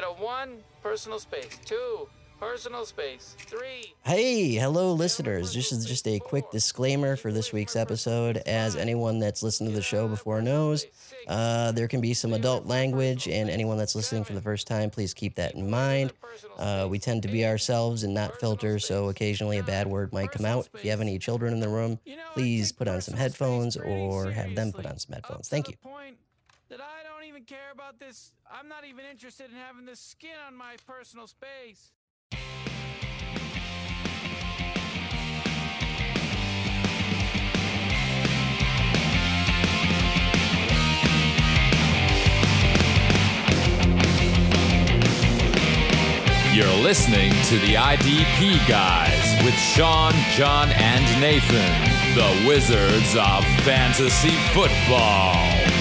get a one personal space, two personal space, three. Hey, hello, listeners. This is just a quick disclaimer for this week's episode. As anyone that's listened to the show before knows, uh, there can be some adult language, and anyone that's listening for the first time, please keep that in mind. Uh, we tend to be ourselves and not filter, so occasionally a bad word might come out. If you have any children in the room, please put on some headphones or have them put on some headphones. Thank you. Even care about this. I'm not even interested in having this skin on my personal space. You're listening to the IDP Guys with Sean, John, and Nathan, the Wizards of Fantasy Football.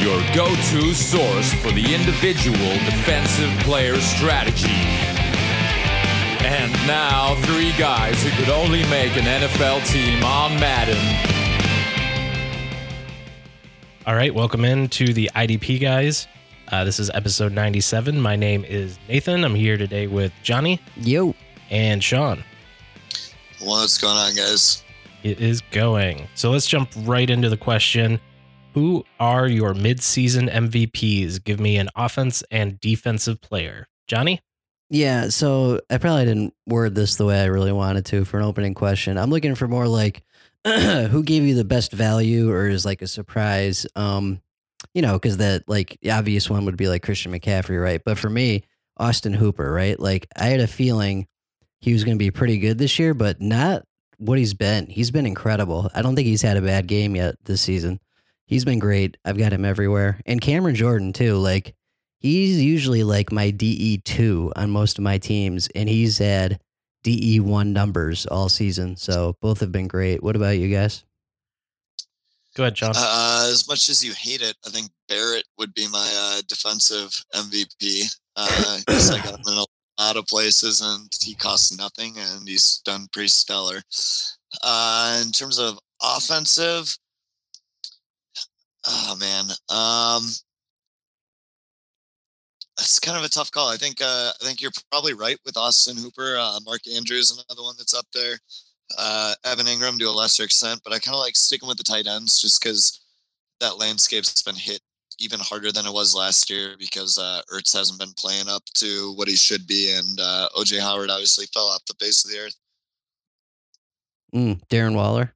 Your go to source for the individual defensive player strategy. And now, three guys who could only make an NFL team on Madden. All right, welcome in to the IDP guys. Uh, this is episode 97. My name is Nathan. I'm here today with Johnny Yo. and Sean. What's going on, guys? It is going. So let's jump right into the question Who are your midseason MVPs? Give me an offense and defensive player. Johnny? Yeah, so I probably didn't word this the way I really wanted to for an opening question. I'm looking for more like who gave you the best value or is like a surprise. Um, you know, because that like the obvious one would be like Christian McCaffrey, right? But for me, Austin Hooper, right? Like I had a feeling he was going to be pretty good this year, but not what he's been. He's been incredible. I don't think he's had a bad game yet this season. He's been great. I've got him everywhere. And Cameron Jordan too. Like he's usually like my DE two on most of my teams, and he's had DE one numbers all season. So both have been great. What about you guys? Go ahead, John. Uh, as much as you hate it, I think Barrett would be my uh, defensive MVP. Uh, 'cause I got him in a lot of places, and he costs nothing, and he's done pretty stellar. Uh, in terms of offensive, oh man, um, it's kind of a tough call. I think uh, I think you're probably right with Austin Hooper. Uh, Mark Andrews, another one that's up there. Uh, Evan Engram to a lesser extent, but I kind of like sticking with the tight ends just because that landscape's been hit even harder than it was last year because uh, Ertz hasn't been playing up to what he should be, and uh, OJ Howard obviously fell off the face of the earth. Mm, Darren Waller.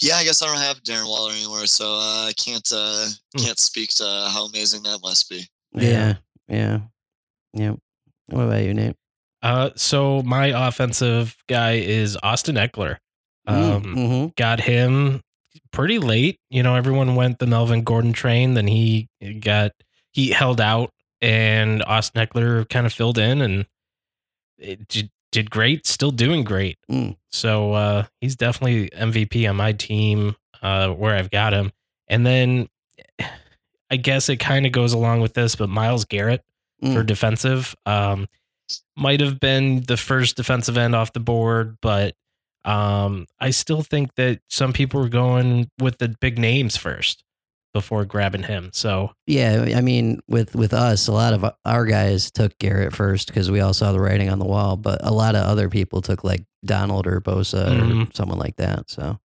Yeah, I guess I don't have Darren Waller anymore, so uh, I can't uh, Hmm. can't speak to how amazing that must be. Yeah, yeah, yeah. What about you, Nate? Uh, so my offensive guy is Austin Ekeler. Um, mm-hmm. got him pretty late. You know, everyone went the Melvin Gordon train. Then he got he held out, and Austin Ekeler kind of filled in and it did, great. Still doing great. Mm. So uh, he's definitely MVP on my team uh, where I've got him. And then I guess it kind of goes along with this, but Myles Garrett for Mm. defensive. Um, might have been the first defensive end off the board, but um, I still think that some people were going with the big names first before grabbing him. So Yeah, I mean, with with us, a lot of our guys took Garrett first because we all saw the writing on the wall. But a lot of other people took like Donald or Bosa or Mhm. someone like that. So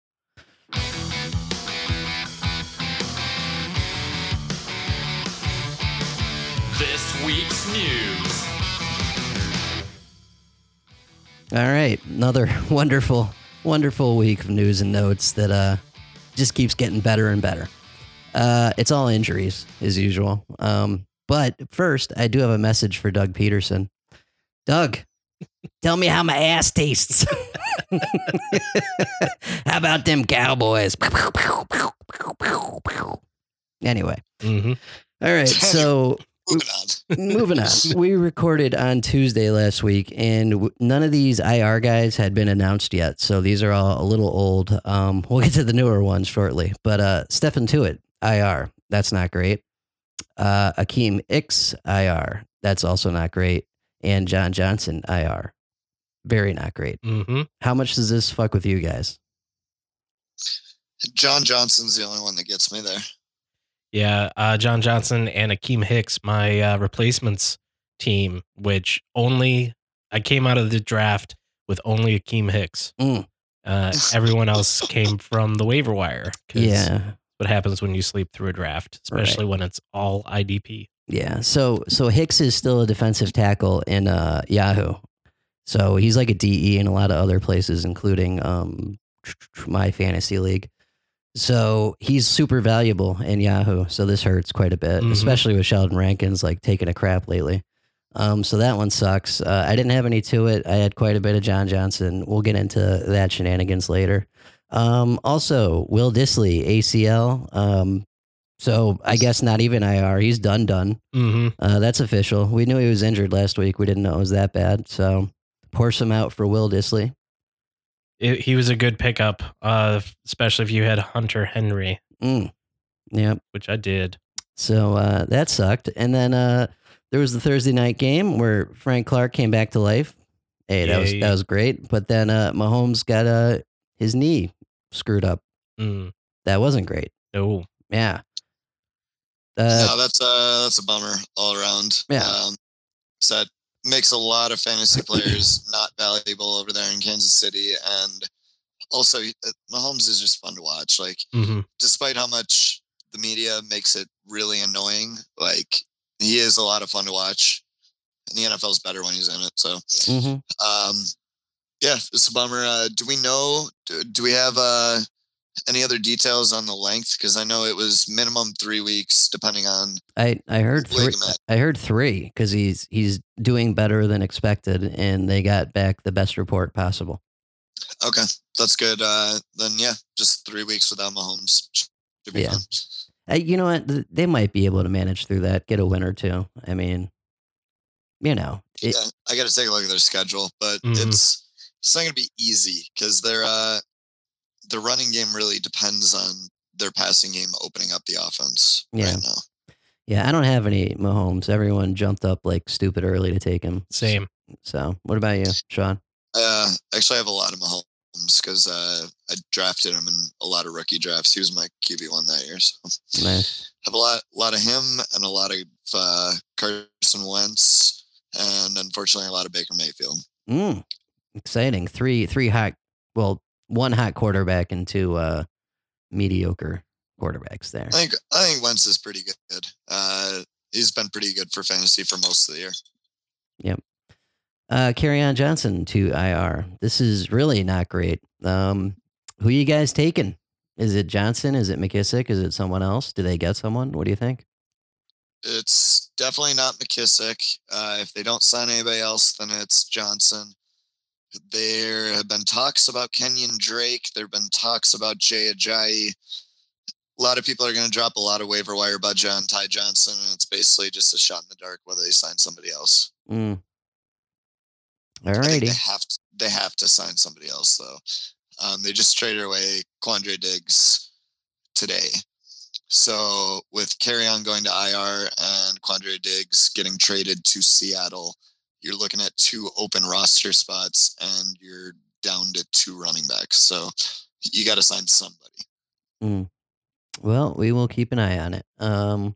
This week's news. all right, another wonderful, wonderful week of news and notes that uh just keeps getting better and better. Uh, it's all injuries as usual. Um, but first, I do have a message for Doug Pederson. Doug, tell me how my ass tastes. how about them Cowboys? Anyway, mhm. all right. So Moving on. moving on. We recorded on Tuesday last week, and w- none of these IR guys had been announced yet. So these are all a little old. Um, we'll get to the newer ones shortly. But uh, Stephon Tuitt, IR. That's not great. Uh, Akiem Hicks, IR. That's also not great. And John Johnson, IR. Very not great. Mhm. How much does this fuck with you guys? John Johnson's the only one that gets me there. Yeah, uh, John Johnson and Akiem Hicks, my uh, replacements team, which only I came out of the draft with only Akiem Hicks. Mm. Uh, everyone else came from the waiver wire. Yeah. What happens when you sleep through a draft, especially when it's all IDP. Yeah. So so Hicks is still a defensive tackle in uh, Yahoo. So he's like a DE in a lot of other places, including um, my fantasy league. So he's super valuable in Yahoo. So this hurts quite a bit, Mhm. especially with Sheldon Rankins like taking a crap lately. Um, so that one sucks. Uh, I didn't have any to it. I had quite a bit of John Johnson. We'll get into that shenanigans later. Um, also, Will Dissly, ACL. Um, so I guess not even IR. He's done, done. Mm-hmm. Uh, that's official. We knew he was injured last week. We didn't know it was that bad. So pour some out for Will Dissly. It, he was a good pickup, uh, especially if you had Hunter Henry, Mm. Yep. which I did. So uh, that sucked. And then uh, there was the Thursday night game where Frank Clark came back to life. Hey, that was that was great. But then uh, Mahomes got uh, his knee screwed up. Mm, That wasn't great. no. Yeah. Uh, no, that's uh that's a bummer all around. Yeah. Um, so that makes a lot of fantasy players not valuable over there in Kansas City, and also uh, Mahomes is just fun to watch. Like, hmm despite how much the media makes it really annoying, like he is a lot of fun to watch. And the NFL's better when he's in it. So, mhm. um, yeah, it's a bummer. Uh, do we know? Do, do we have uh, any other details on the length? Because I know it was minimum three weeks, depending on I I heard three. I heard three because he's he's doing better than expected, and they got back the best report possible. Okay, that's good. Uh, then yeah, just three weeks without Mahomes should be Yeah. fun. Uh, you know what? They might be able to manage through that. Get a win or two. I mean, you know, it, yeah, I got to take a look at their schedule, but Mhm. it's it's not going to be easy because their uh, the running game really depends on their passing game opening up the offense Yeah. right now. yeah. I don't have any Mahomes. Everyone jumped up like stupid early to take him. Same. So, what about you, Sean? Uh, actually, I have a lot of Mahomes because uh, I drafted him in a lot of rookie drafts. He was my QB one that year, so Nice. have a lot, lot of him and a lot of uh, Carson Wentz, and unfortunately, a lot of Baker Mayfield. Mm, exciting. Three three hot. Well, one hot quarterback and two uh, mediocre quarterbacks there. I think I think Wentz is pretty good. Uh, he's been pretty good for fantasy for most of the year. Yep. Uh, Kerryon Johnson to IR. This is really not great. Um, who you guys taking? Is it Johnson? Is it McKissic? Is it someone else? Do they get someone? What do you think? It's definitely not McKissic. Uh, if they don't sign anybody else, then it's Johnson. There have been talks about Kenyan Drake. There have been talks about Jay Ajayi. A lot of people are going to drop a lot of waiver wire budget on Ty Johnson, and it's basically just a shot in the dark whether they sign somebody else. Mm. I think they have to, they have to sign somebody else though. Um, they just traded away Quandre Diggs today. So with Kerryon going to IR and Quandre Diggs getting traded to Seattle, you're looking at two open roster spots and you're down to two running backs. So you got to sign somebody. Well, we will keep an eye on it. Um,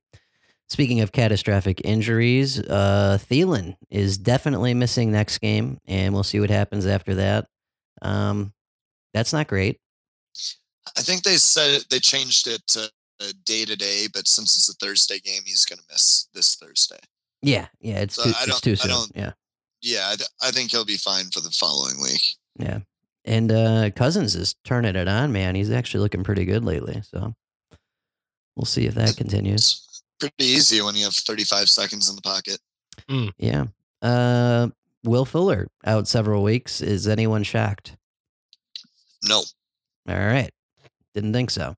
speaking of catastrophic injuries, uh, Thielen is definitely missing next game, and we'll see what happens after that. Um, that's not great. I think they said they changed it to day to day, but since it's a Thursday game, he's going to miss this Thursday. Yeah, yeah, it's So too, I don't- too I soon. don't- Yeah, Yeah, I, th- I think he'll be fine for the following week. yeah. And uh, Cousins is turning it on, man. He's actually looking pretty good lately. So we'll see if that continues. Pretty easy when you have 35 seconds in the pocket. Yeah. Uh, Will Fuller out several weeks. Is anyone shocked? No. All right. Didn't think so.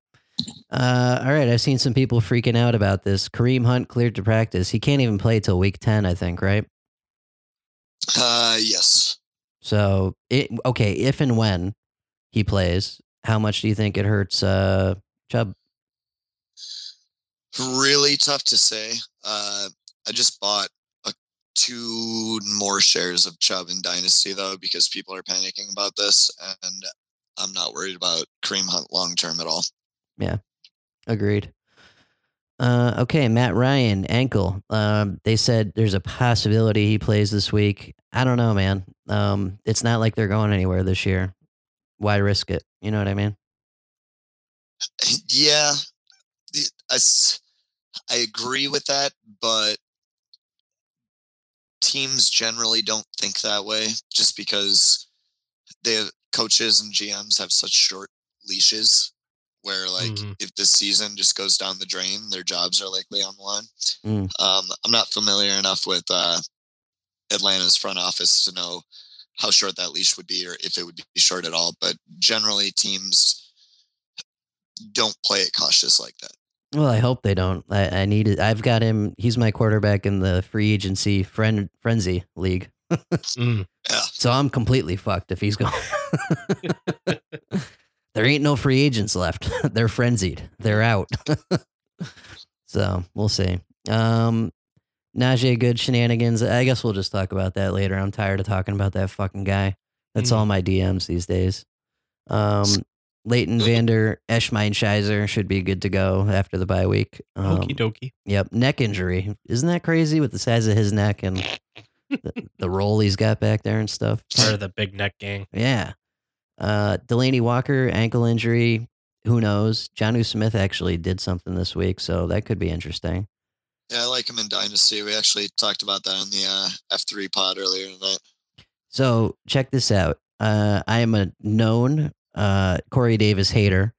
Uh, all right. I've seen some people freaking out about this. Kareem Hunt cleared to practice. He can't even play till week 10, I think, right? Uh, yes. So, it, okay, if and when he plays, how much do you think it hurts uh, Chubb? Really tough to say. Uh, I just bought a, two more shares of Chubb in Dynasty, though, because people are panicking about this. And I'm not worried about Kareem Hunt long term at all. Yeah, agreed. Uh, okay, Matt Ryan, ankle. Um, they said there's a possibility he plays this week. I don't know, man. Um, it's not like they're going anywhere this year. Why risk it? You know what I mean? Yeah, I, I, agree with that, but teams generally don't think that way just because the coaches and GMs have such short leashes where like Mhm. if the season just goes down the drain, their jobs are likely on the line. Mm. Um, I'm not familiar enough with uh, Atlanta's front office to know how short that leash would be or if it would be short at all. But generally, teams don't play it cautious like that. Well, I hope they don't. I, I need it. I've got him. He's my quarterback in the free agency friend frenzy league. Mm. So I'm completely fucked if he's going. there ain't no free agents left. They're frenzied. They're out. so we'll see. Um, Najee Goode shenanigans. I guess we'll just talk about that later. I'm tired of talking about that fucking guy. That's Mm. all my DMs these days. Um, Leighton Vander Eschmeinscheiser should be good to go after the bye week. Um, Okie dokie. Yep, neck injury. Isn't that crazy with the size of his neck and the, the roll he's got back there and stuff? Part of the big neck gang. Yeah. Uh, Delanie Walker, ankle injury. Who knows? Jonnu Smith actually did something this week, so that could be interesting. Yeah, I like him in Dynasty. We actually talked about that on the uh, F3 pod earlier tonight. So check this out. Uh, I am a known uh, Corey Davis hater,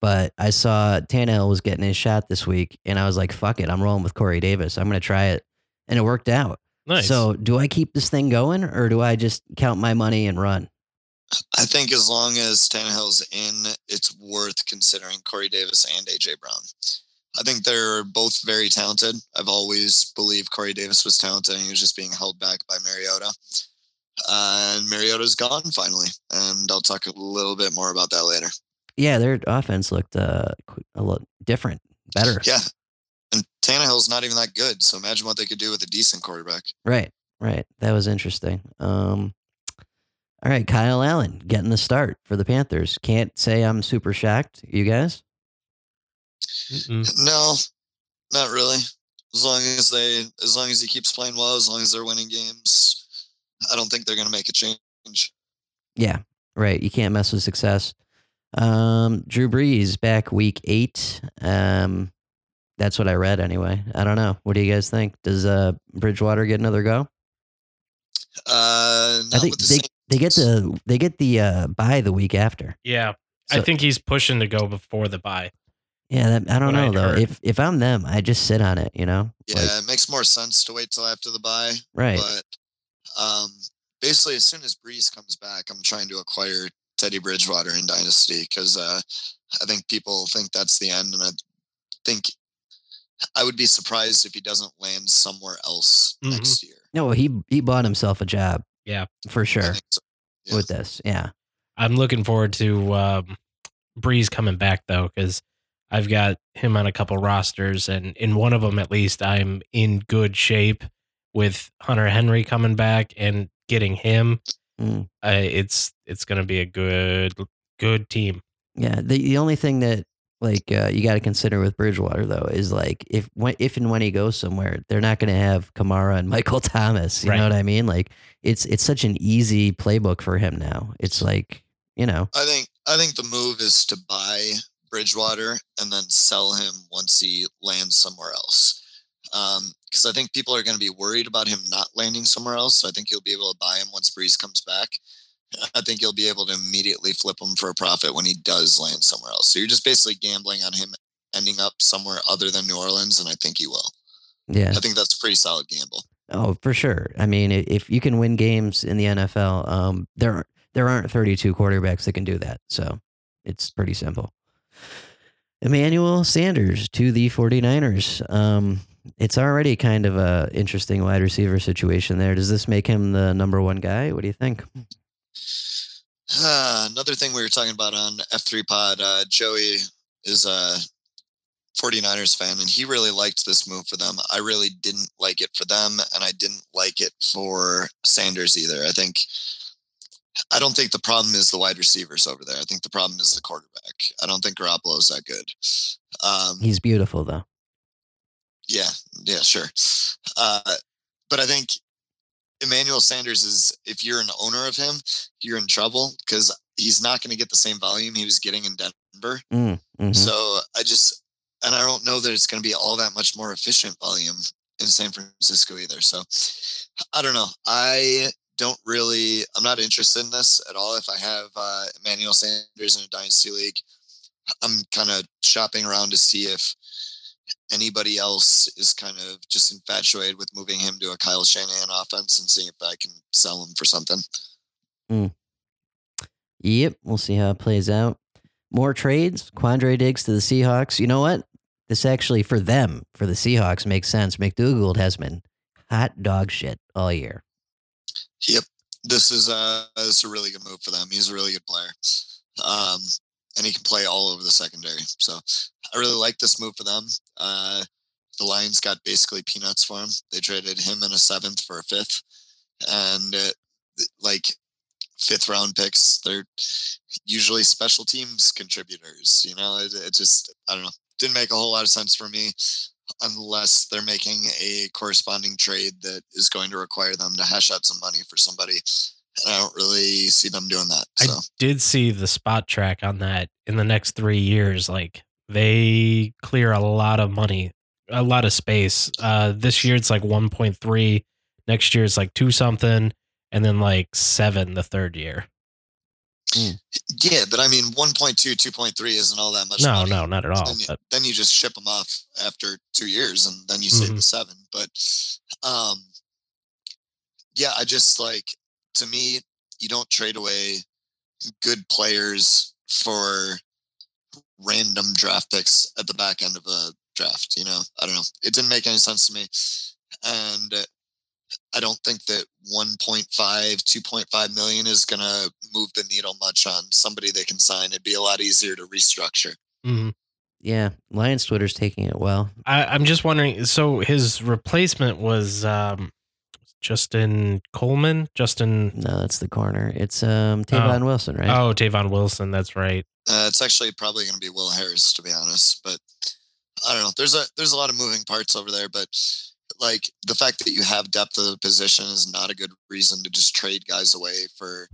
but I saw Tannehill was getting his shot this week, and I was like, "Fuck it, I'm rolling with Corey Davis. I'm gonna try it," and it worked out. Nice. So, do I keep this thing going, or do I just count my money and run? I think as long as Tannehill's in, it's worth considering Corey Davis and AJ Brown. I think they're both very talented. I've always believed Corey Davis was talented and he was just being held back by Mariota. Uh, and Mariota's gone finally. And I'll talk a little bit more about that later. Yeah, their offense looked uh, a lot different, better. Yeah. And Tannehill's not even that good. So imagine what they could do with a decent quarterback. Right, right. That was interesting. Um, all right, Kyle Allen getting the start for the Panthers. Can't say I'm super shocked. You guys? Mm-mm. No, not really. As long as they, as long as he keeps playing well, as long as they're winning games, I don't think they're going to make a change. Yeah, right. You can't mess with success. Um, Drew Brees back week eight. Um, that's what I read anyway. I don't know. What do you guys think? Does uh Bridgewater get another go? Uh, not I think with the they they get the they get the uh bye the week after. Yeah. I think he's pushing to go before the bye. Yeah, that, I don't know I'd though. heard. If if I'm them, I just sit on it. You know. Yeah, Like, it makes more sense to wait till after the bye. right. But um, basically, as soon as Brees comes back, I'm trying to acquire Teddy Bridgewater in Dynasty because uh, I think people think that's the end, and I think I would be surprised if he doesn't land somewhere else Mhm. next year. No, he he bought himself a job. Yeah. for sure. think so. Yeah. With this, yeah. I'm looking forward to um, Brees coming back though, because I've got him on a couple rosters, and in one of them at least, I'm in good shape with Hunter Henry coming back and getting him. Mm. I it's it's going to be a good good team. Yeah, the the only thing that like uh, you got to consider with Bridgewater though is like if when, if and when he goes somewhere, they're not going to have Kamara and Michael Thomas. You Right. know what I mean? Like it's it's such an easy playbook for him now. It's like you know, I think I think the move is to buy Bridgewater and then sell him once he lands somewhere else. Because I think people are going to be worried about him not landing somewhere else. So I think you'll be able to buy him once Brees comes back. I think you'll be able to immediately flip him for a profit when he does land somewhere else. So you're just basically gambling on him ending up somewhere other than New Orleans, and I think he will. yeah. I think that's a pretty solid gamble. Oh, for sure. I mean, if you can win games in the NFL, um, there there aren't 32 quarterbacks that can do that. So it's pretty simple. Emmanuel Sanders to the 49ers. Um, it's already kind of a interesting wide receiver situation there. Does this make him the number one guy? What do you think? Uh, another thing we were talking about on F3 Pod, uh, Joey is a 49ers fan, and he really liked this move for them. I really didn't like it for them, and I didn't like it for Sanders either. I think. I don't think the problem is the wide receivers over there. I think the problem is the quarterback. I don't think Garoppolo's that good. Um, He's beautiful though. Yeah, yeah, sure. Uh, but I think Emmanuel Sanders is if you're an owner of him, you're in trouble because he's not going to get the same volume he was getting in Denver. Mm, mhm. So I just and I don't know that it's going to be all that much more efficient volume in San Francisco either. So I don't know. I don't really. I'm not interested in this at all. If I have uh, Emmanuel Sanders in a dynasty league, I'm kind of shopping around to see if anybody else is kind of just infatuated with moving him to a Kyle Shanahan offense and seeing if I can sell him for something. Yep, we'll see how it plays out. More trades. Quandre Diggs to the Seahawks. You know what? This actually for them, for the Seahawks, makes sense. McDougald has been hot dog shit all year. Yep. This is uh this is a really good move for them. He's a really good player. Um and he can play all over the secondary. So I really like this move for them. Uh the Lions got basically peanuts for him. They traded him in a seventh for a fifth. And uh, like fifth round picks, they're usually special teams contributors. You know, it, it just I don't know. Didn't make a whole lot of sense for me unless they're making a corresponding trade that is going to require them to hash out some money for somebody. And I don't really see them doing that. I did see the Spotrac on that in the next three years. Like they clear a lot of money, a lot of space. Uh, this year it's like 1.3. Next year it's like two something, and then like seven the third year. yeah, but I mean 1.2, 2.3 isn't all that much. No, money. no, not at all. Then you, But then you just ship them off after two years and then you save Mhm. the seven. But um yeah, I just like to me, you don't trade away good players for random draft picks at the back end of a draft. You know, I don't know. It didn't make any sense to me. And uh, I don't think that 1.5, 2.5 million is going to move the needle much on somebody they can sign. It'd be a lot easier to restructure. mhm. Yeah, Lions Twitter's taking it well. I, I'm just wondering. So his replacement was um, Justin Coleman. Justin. No, that's the corner. It's um Tavon Wilson, right? Oh, Tavon Wilson. That's right. Uh, it's actually probably going to be Will Harris, to be honest. But I don't know. There's a there's a lot of moving parts over there, but like the fact that you have depth of the position is not a good reason to just trade guys away for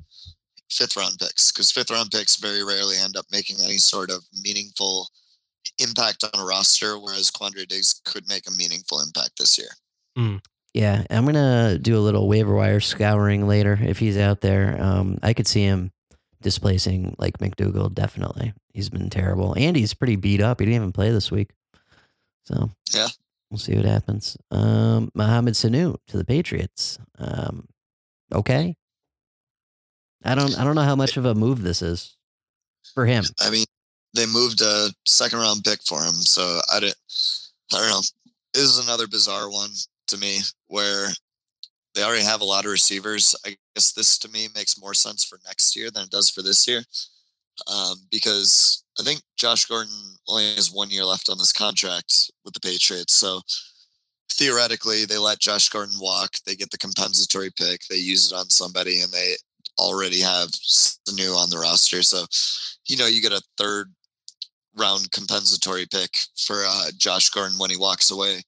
fifth round picks because fifth round picks very rarely end up making any sort of meaningful impact on a roster, whereas Quandre Diggs could make a meaningful impact this year. Yeah, I'm gonna do a little waiver wire scouring later if he's out there. Um, I could see him displacing like McDougald. Definitely, he's been terrible, and he's pretty beat up. He didn't even play this week, so Yeah. we'll see what happens. Um, Mohamed Sanu to the Patriots. Um, okay, I don't I don't know how much of a move this is for him. I mean, they moved a second round pick for him, so I didn't. I don't know. This is another bizarre one to me where they already have a lot of receivers. I guess this to me makes more sense for next year than it does for this year, um, because I think Josh Gordon only has one year left on this contract with the Patriots. So theoretically, they let Josh Gordon walk. They get the compensatory pick. They use it on somebody, and they already have new on the roster. So you know, you get a third round compensatory pick for uh, Josh Gordon when he walks away.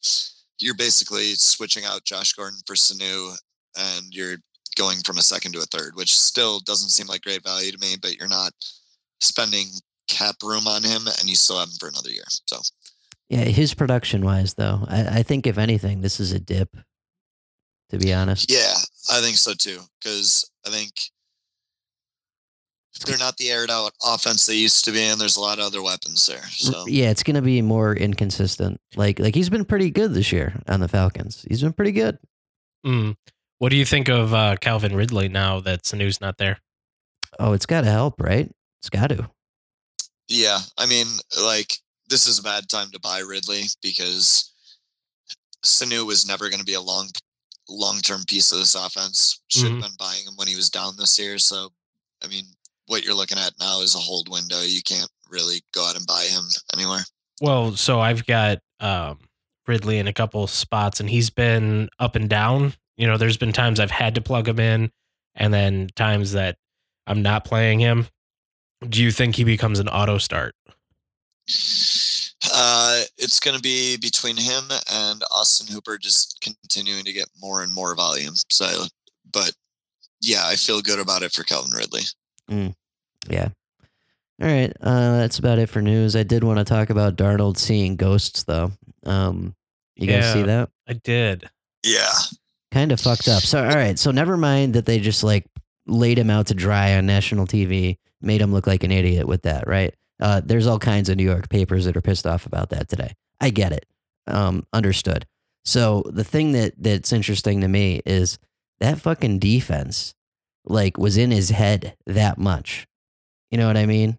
You're basically switching out Josh Gordon for Sanu, and you're going from a second to a third, which still doesn't seem like great value to me. But you're not spending cap room on him, and you still have him for another year. So Yeah, his production wise though, I, I think if anything, this is a dip. To be honest, yeah, I think so too, because I think they're not the aired out offense they used to be, and there's a lot of other weapons there. So yeah, it's gonna be more inconsistent. Like like he's been pretty good this year on the Falcons. He's been pretty good. Mm. What do you think of uh, Calvin Ridley now that Sanu's not there? Oh, it's got to help, right? It's got to. Yeah, I mean, like this is a bad time to buy Ridley because Sanu was never going to be a long, long-term piece of this offense. Should have been buying him when he was down this year. So, I mean, what you're looking at now is a hold window. You can't really go out and buy him anywhere. Well, so I've got um, Ridley in a couple spots, and he's been up and down. You know, there's been times I've had to plug him in, and then times that I'm not playing him. Do you think he becomes an auto start? Uh, it's going to be between him and Austin Hooper just continuing to get more and more volume. So, but yeah, I feel good about it for Calvin Ridley. Yeah. All right. Uh, that's about it for news. I did want to talk about Darnold seeing ghosts, though. Um, you guys see that? I did. Yeah. Kind of fucked up. So, all right. So, never mind that they just like laid him out to dry on national TV, made him look like an idiot with that, right? Uh, there's all kinds of New York papers that are pissed off about that today. I get it. Um, understood. So, the thing that that's interesting to me is that fucking defense, like, was in his head that much. You know what I mean?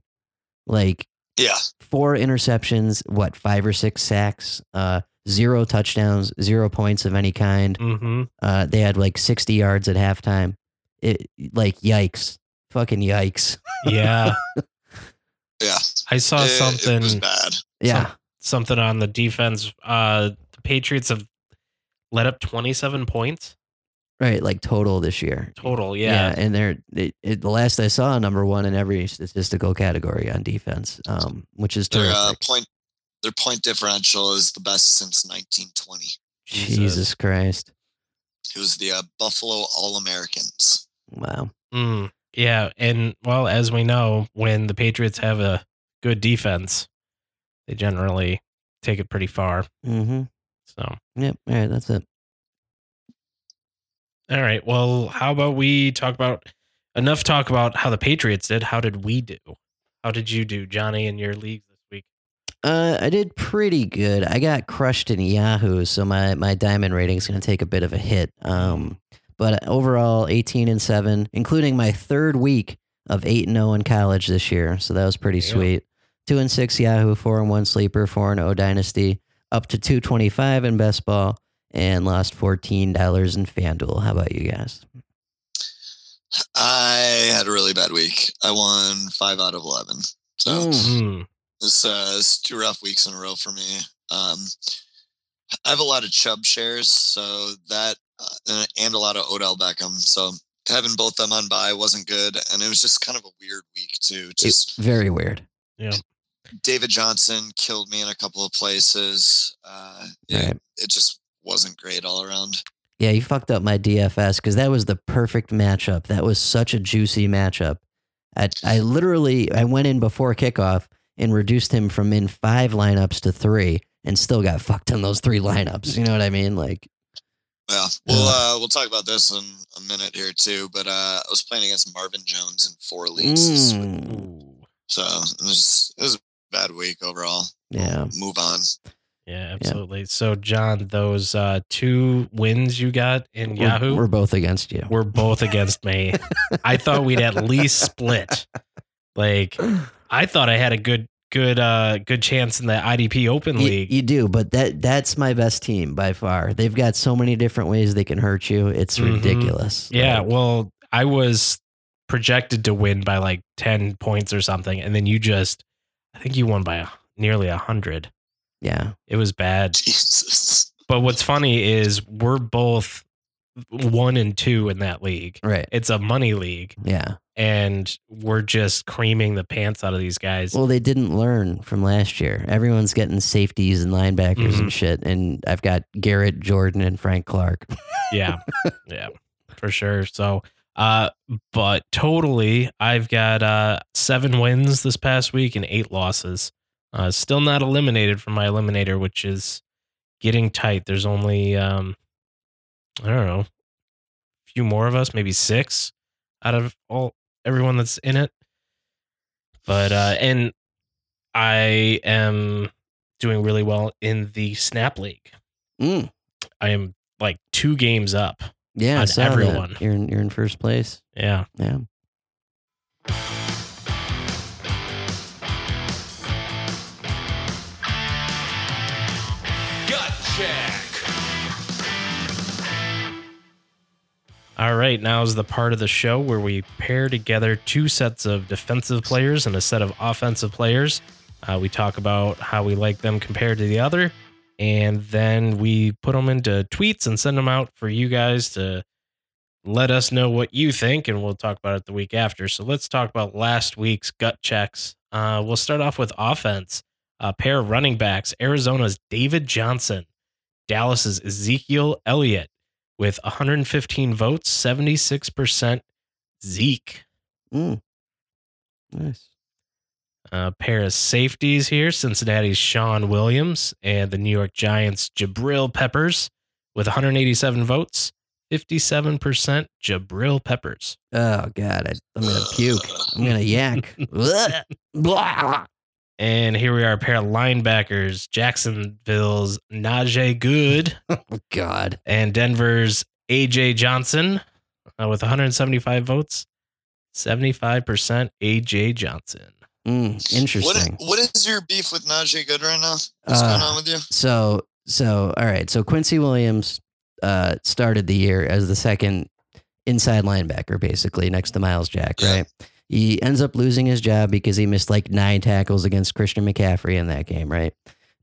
Like, Yeah. four interceptions, what, five or six sacks, uh, zero touchdowns, zero points of any kind. Mm-hmm. Uh, they had like 60 yards at halftime. It like yikes, fucking yikes. Yeah. Yeah. I saw It- something It was bad. Yeah, something on the defense. Uh the Patriots have let up 27 points right. Like total this year. total. Yeah. and they're it, it, the last I saw, number one in every statistical category on defense, um, which is Their terrific. uh, point their point differential is the best since 1920. Jesus. Christ! It was the uh, Buffalo All Americans. Wow. Mm, yeah, and well, as we know, when the Patriots have a good defense, they generally take it pretty far. Mm-hmm. So, Yep. All right, that's it. All right. Well, how about we talk about enough talk about how the Patriots did. How did we do? How did you do, Johnny, in your leagues this week? Uh, I did pretty good. I got crushed in Yahoo, so my my diamond rating is going to take a bit of a hit. Um, but overall, eighteen and seven, including my third week of eight and zero in college this year. So that was pretty Yeah. sweet. Two and six Yahoo, four and one sleeper, four and O dynasty, up to two twenty five in best ball, and lost fourteen dollars in FanDuel. How about you guys? I had a really bad week. I won five out of 11. So Mm. Mm, It's, uh, it's two rough weeks in a row for me. Um, I have a lot of Chubb shares, so that uh, and a lot of Odell Beckham. So having both them on bye wasn't good, and it was just kind of a weird week too. Just Very weird. Yeah. David Johnson killed me in a couple of places. Uh, it, Right. it just wasn't great all around. Yeah, you fucked up my DFS because that was the perfect matchup. That was such a juicy matchup. I, I literally I went in before kickoff and reduced him from in five lineups to three, and still got fucked in those three lineups. You know what I mean? Like, Yeah, we'll uh, we'll talk about this in a minute here too. But uh, I was playing against Marvin Jones in four leagues, mm, so it was it was a bad week overall. yeah, Move on. Yeah, absolutely. So, John, those uh, two wins you got in Yahoo we're, we're both against you. We're both against me. I thought we'd at least split. Like, I thought I had a good, good, uh, good chance in the IDP Open You, League. you do, but that that's my best team by far. They've got so many different ways they can hurt you. It's Mhm. ridiculous. yeah, Like, well, I was projected to win by like ten points or something, and then you just, I think you won by nearly a hundred. Yeah. It was bad. Jesus. But what's funny is we're both one and two in that league. Right. It's a money league, Yeah. and we're just creaming the pants out of these guys. Well, they didn't learn from last year. Everyone's getting safeties and linebackers Mhm. and shit. And I've got Garrett Jordan and Frank Clark. yeah, yeah, for sure. So, uh, but totally, I've got uh seven wins this past week and eight losses. Uh, still not eliminated from my eliminator, which is getting tight. There's only um, I don't know, a few more of us, maybe six out of all everyone that's in it. But uh, and I am doing really well in the Snap League. Mm. I am like two games up. Yeah, On saw that. everyone. You're in, you're in first place. Yeah. Yeah. All right, now is the part of the show where we pair together two sets of defensive players and a set of offensive players. Uh, we talk about how we like them compared to the other, and then we put them into tweets and send them out for you guys to let us know what you think, and we'll talk about it the week after. So let's talk about last week's gut checks. Uh, we'll start off with offense. A pair of running backs Arizona's David Johnson, Dallas's Ezekiel Elliott with 115 votes, 76% Zeke. Mm. Nice. A pair of safeties here Cincinnati's Shawn Williams and the New York Giants' Jabril Peppers with 187 votes, 57% Jabril Peppers. Oh God, I, I'm gonna puke. I'm gonna yak. Blah. Blah. And here we are, a pair of linebackers Jacksonville's Najee Goode Oh God. and Denver's AJ Johnson uh, with 175 votes, 75% AJ Johnson. Mm, What interesting. what is your beef with Najee Goode right now? What's Uh, going on with you? So so all right. So Quincy Williams uh, started the year as the second inside linebacker, basically next to Myles Jack. Yeah. Right. He ends up losing his job because he missed like nine tackles against Christian McCaffrey in that game. Right.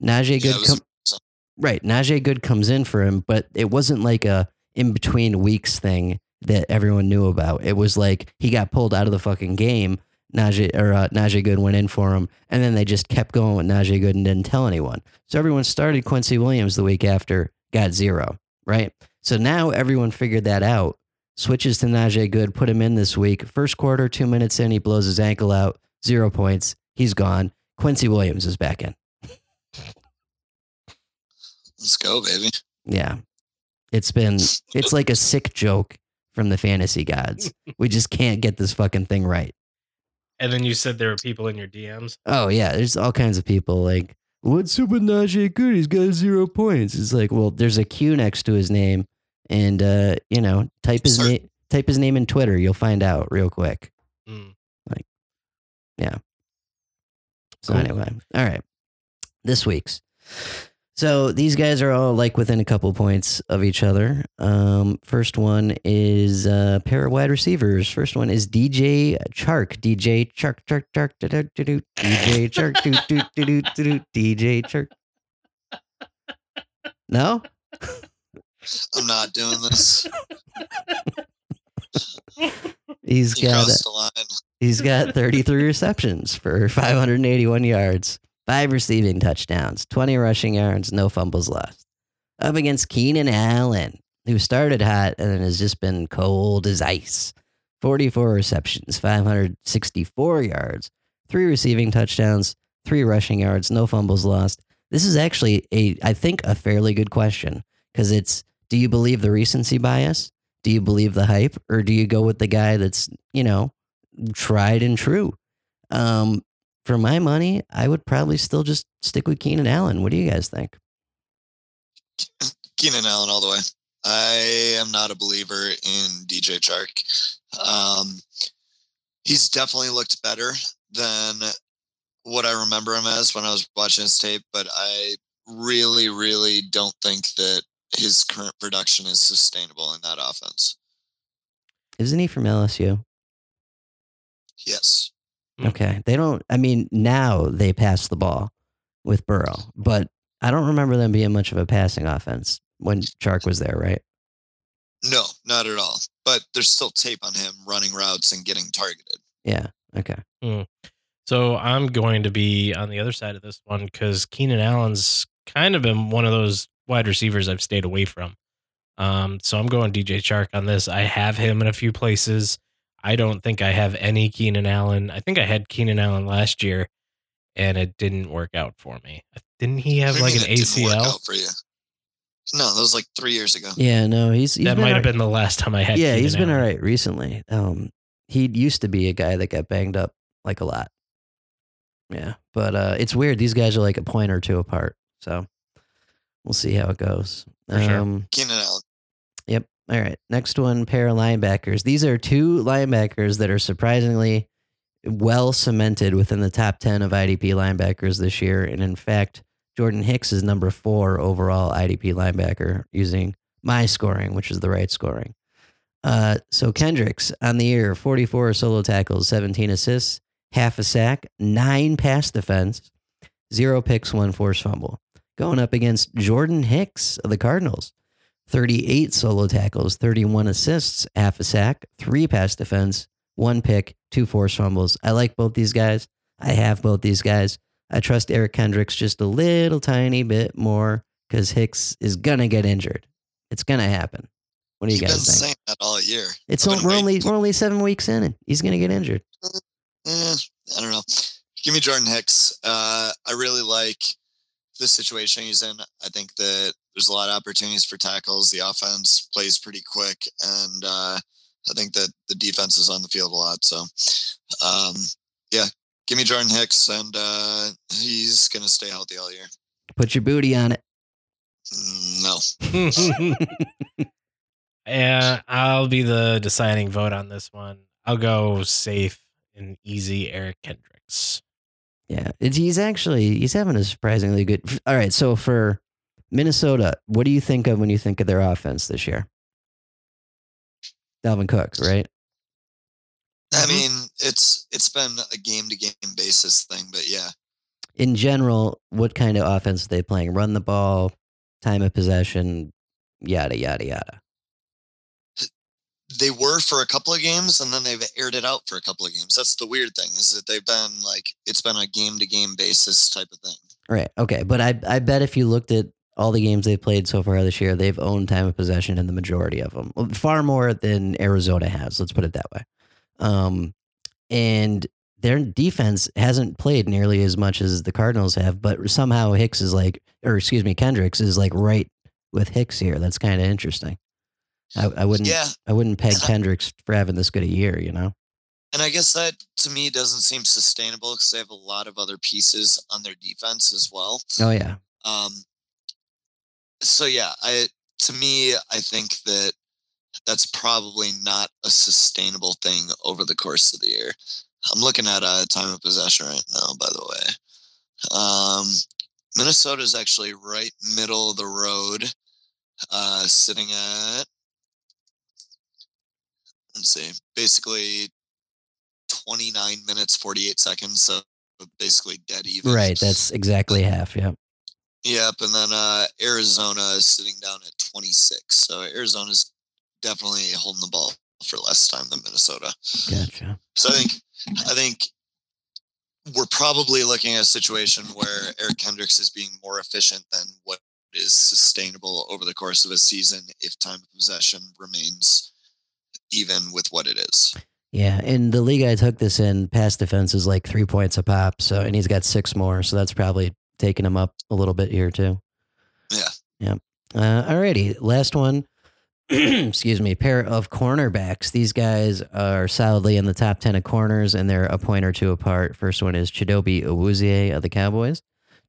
Najee Goode. was- com- right. Najee Goode comes in for him, but it wasn't like a in between weeks thing that everyone knew about. It was like he got pulled out of the fucking game. Najee or uh, Najee Goode went in for him, and then they just kept going with Najee Goode and didn't tell anyone. So everyone started Quincy Williams the week after, got zero, right? So now everyone figured that out. Switches to Najee Goode, put him in this week. First quarter, two minutes in, he blows his ankle out, zero points. He's gone. Quincy Williams is back in. Let's go, baby. Yeah. It's been, it's like a sick joke from the fantasy gods. We just can't get this fucking thing right. And then you said there were people in your DMs. Oh yeah, there's all kinds of people like, what's up with Najee Goode? He's got zero points. It's like, well, there's a Q next to his name, and uh, you know, type his name, type his name in Twitter, you'll find out real quick. Mm. Like, yeah. So Cool. anyway, all right, this week's. So these guys are all like within a couple points of each other. Um, first one is a pair of wide receivers. First one is DJ Chark. DJ Chark, Chark, Chark, do, do, do, do. DJ Chark, do, do, do, do, do, do. DJ Chark. No? I'm not doing this. He's You got crossed the line. he's got 33 receptions for 581 yards, five receiving touchdowns, 20 rushing yards, no fumbles lost. Up against Keenan Allen, who started hot and then has just been cold as ice. 44 receptions, 564 yards, three receiving touchdowns, three rushing yards, no fumbles lost. This is actually a I think a fairly good question because it's do you believe the recency bias? Do you believe the hype or do you go with the guy that's, you know, tried and true? Um, for my money, I would probably still just stick with Keenan Allen. What do you guys think? Keenan Allen all the way. I am not a believer in DJ Chark. Um, he's definitely looked better than what I remember him as when I was watching his tape, but I really, really don't think that his current production is sustainable in that offense. Isn't he from LSU? Yes. Hmm. Okay. They don't, I mean, now they pass the ball with Burrow, but I don't remember them being much of a passing offense when Chark was there, right? No, not at all. But there's still tape on him running routes and getting targeted. Yeah. Okay. So I'm going to be on the other side of this one because Keenan Allen's kind of been one of those wide receivers I've stayed away from. Um, so I'm going DJ Chark on this. I have him in a few places. I don't think I have any Keenan Allen. I think I had Keenan Allen last year, and it didn't work out for me. Didn't he have like an mean it didn't work ACL? for you? No, that was like three years ago. Yeah. No, he's, he's That might all- have been the last time I had. yeah, Keenan he's been all Allen. right recently. Um, he used to be a guy that got banged up like a lot. Yeah, but uh, it's weird. These guys are like a point or two apart, so we'll see how it goes. For sure. Um, Keenan Allen. Yep. All right. Next one, pair of linebackers. These are two linebackers that are surprisingly well cemented within the top 10 of IDP linebackers this year. And in fact, Jordan Hicks is number four overall IDP linebacker using my scoring, which is the right scoring. Uh, so Kendricks on the year, 44 solo tackles, 17 assists, half a sack, nine pass defense, zero picks, one forced fumble. Going up against Jordan Hicks of the Cardinals, 38 solo tackles, 31 assists, half a sack, three pass defense, one pick, two forced fumbles. I like both these guys. I have both these guys. I trust Eric Kendricks just a little tiny bit more because Hicks is gonna get injured. It's gonna happen. What do you been guys think? saying that all year. It's on, we're waiting only we're only seven weeks in, and he's gonna get injured. Eh, I don't know. Give me Jordan Hicks. Uh, I really like the situation he's in. I think that there's a lot of opportunities for tackles. The offense plays pretty quick, and uh, I think that the defense is on the field a lot. So, um, yeah, give me Jordan Hicks, and uh, he's going to stay healthy all year. Put your booty on it. Mm, No, yeah, I'll be the deciding vote on this one. I'll go safe and easy Eric Kendricks. Yeah, it's, he's actually he's having a surprisingly good. All right, so for Minnesota, what do you think of when you think of their offense this year? Dalvin Cook, right? I Mhm. mean it's it's been a game to game basis thing, but yeah, In general, what kind of offense are they playing? Run the ball, time of possession, yada yada yada. They were for a couple of games and then they've aired it out for a couple of games. That's the weird thing is that they've been like it's been a game to game basis type of thing. Right. Okay. But I I bet if you looked at all the games they've played so far this year, they've owned time of possession in the majority of them, far more than Arizona has. Let's put it that way. Um, and their defense hasn't played nearly as much as the Cardinals have, but somehow Hicks is like, or excuse me, Kendricks is like right with Hicks here. That's kind of interesting. I, I wouldn't, Yeah, I wouldn't peg Kendricks for having this good a year. You know? and I guess that to me doesn't seem sustainable because they have a lot of other pieces on their defense as well. Oh yeah. Um, so yeah, I to me, I think that that's probably not a sustainable thing over the course of the year. I'm looking at a time of possession right now, by the way. Um, Minnesota is actually right middle of the road, uh, sitting at let's see, basically 29 minutes 48 seconds, so basically dead even. Right. That's exactly half. Yeah. Yep, and then uh, Arizona is sitting down at 26. So Arizona's definitely holding the ball for less time than Minnesota. Gotcha. So I think I think we're probably looking at a situation where Eric Kendricks is being more efficient than what is sustainable over the course of a season if time of possession remains even with what it is. Yeah, and the league I took this in, pass defense is like three points a pop. So, and he's got six more, so that's probably taking him up a little bit here too. Yeah. Yeah. Uh, alrighty, last one. Excuse me. Pair of cornerbacks. These guys are solidly in the top ten of corners, and they're a point or two apart. First one is Chidobe Awuzie of the Cowboys.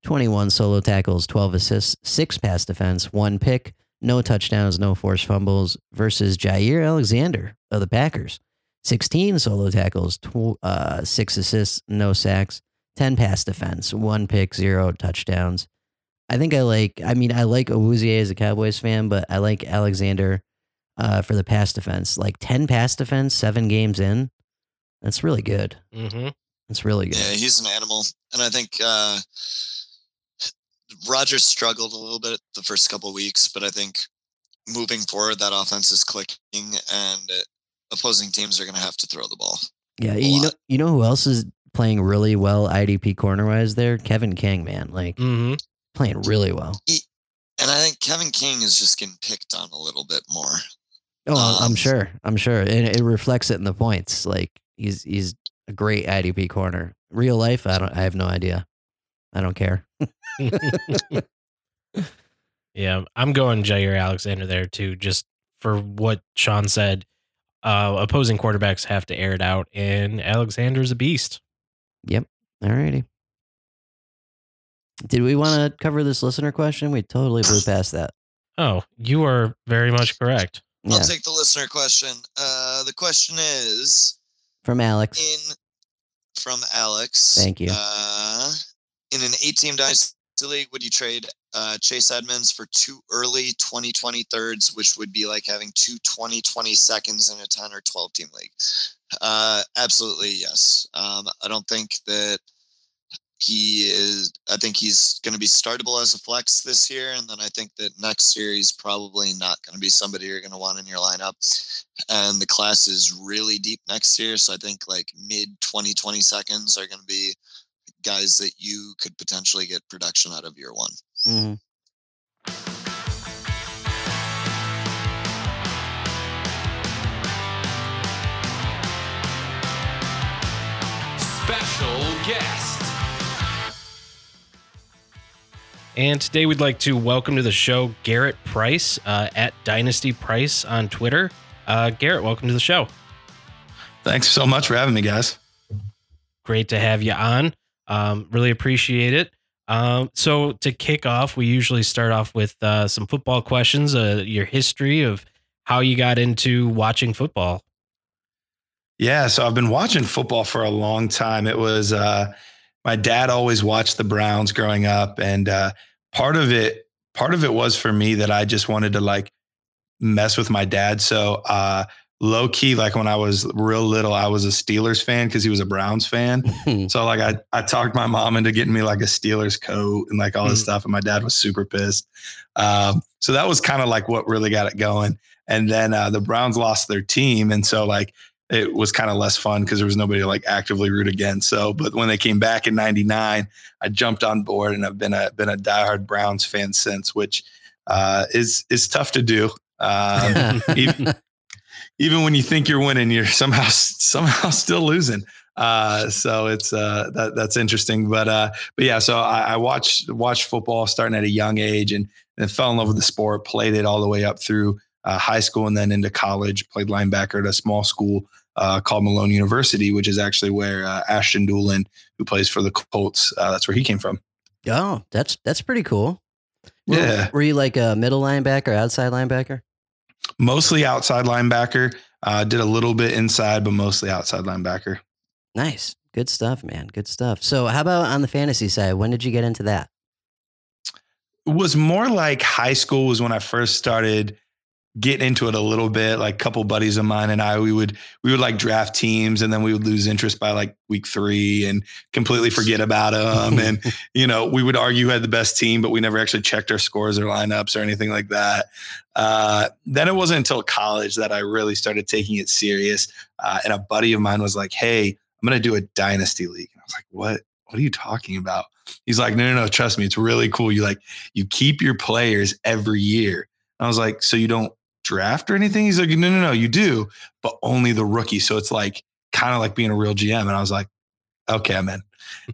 Twenty-one solo tackles, twelve assists, six pass defense, one pick, no touchdowns, no forced fumbles. Versus Jaire Alexander of the Packers. 16 solo tackles, tw- uh, six assists, no sacks, 10 pass defense, one pick, zero touchdowns. I think I like, I mean, I like Awuzie as a Cowboys fan, but I like Alexander uh, for the pass defense. Like 10 pass defense, seven games in. That's really good. Mm-hmm. That's really good. Yeah, he's an animal, and I think uh, Rodgers struggled a little bit the first couple of weeks, but I think moving forward, that offense is clicking, and uh, opposing teams are going to have to throw the ball. Yeah, a you know, you know who else is playing really well IDP corner wise there? Kevin King, man. Like Mm-hmm. playing really well. And I think Kevin King is just getting picked on a little bit more. Oh, I'm- I'm Um, sure. I'm sure. And it reflects it in the points. Like he's he's a great IDP corner. Real life, I don't I have no idea. I don't care. yeah, I'm going Jaire Alexander there too, just for what Sean said. Uh, opposing quarterbacks have to air it out, and Alexander's a beast. Yep. Alrighty. Did we want to cover this listener question? We totally blew past that. Oh, you are very much correct. Yeah. I'll take the listener question. Uh, the question is From Alex. in from Alex. Thank you. Uh, in an eight-team dynasty league, would you trade uh, Chase Edmonds for two early 2020 thirds, which would be like having two 2020 seconds in a 10 or 12 team league? Uh, absolutely, yes. Um, I don't think that he is. I think he's going to be startable as a flex this year, and then I think that next year he's probably not going to be somebody you're going to want in your lineup. And the class is really deep next year, so I think like mid 2020 seconds are going to be guys that you could potentially get production out of year one. hmm Special guest. And today we'd like to welcome to the show Garrett Price uh, at Dynasty Price on Twitter. Uh, Garrett, welcome to the show. Thanks so much for having me, guys. Great to have you on. Um, really appreciate it. Um, so to kick off, we usually start off with uh, some football questions. Uh, your history of how you got into watching football. Yeah, so I've been watching football for a long time. It was uh, my dad always watched the Browns growing up, and uh, part of it, part of it was for me that I just wanted to like mess with my dad. So uh, low key, like when I was real little, I was a Steelers fan because he was a Browns fan. So like I, I talked my mom into getting me like a Steelers coat and like all this Mm. stuff, and my dad was super pissed. Um, so that was kind of like what really got it going. And then uh, the Browns lost their team, and so like it was kind of less fun because there was nobody to like actively root against. So, but when they came back in '99, I jumped on board, and I've been a been a diehard Browns fan since, which uh, is is tough to do. Um, even, even when you think you're winning, you're somehow somehow still losing. Uh, so it's uh, that that's interesting. But uh, but yeah, so I, I watched watched football starting at a young age and, and fell in love with the sport. Played it all the way up through uh, high school and then into college. Played linebacker at a small school uh, called Malone University, which is actually where uh, Ashton Dulin, who plays for the Colts, uh, that's where he came from. oh, that's that's pretty cool. Were, Yeah. Were you like a middle linebacker, outside linebacker? Mostly outside linebacker. Uh, did a little bit inside, but mostly outside linebacker. Nice. Good stuff, man. Good stuff. So, how about on the fantasy side? When did you get into that? was more like high school was when I first started getting into it a little bit. Like a couple buddies of mine and I, we would we would like draft teams, and then we would lose interest by like week three and completely forget about them. and you know, we would argue who had the best team, but we never actually checked our scores or lineups or anything like that. Uh, then it wasn't until college that I really started taking it serious. Uh, and a buddy of mine was like, "Hey, I'm going to do a dynasty league." And I was like, "What? What are you talking about?" He's like, "No, no, no. Trust me, it's really cool. You like you keep your players every year." I was like, "So you don't draft or anything?" He's like, "No, no, no. You do, but only the rookie. So it's like kind of like being a real GM." And I was like, "Okay, I'm in."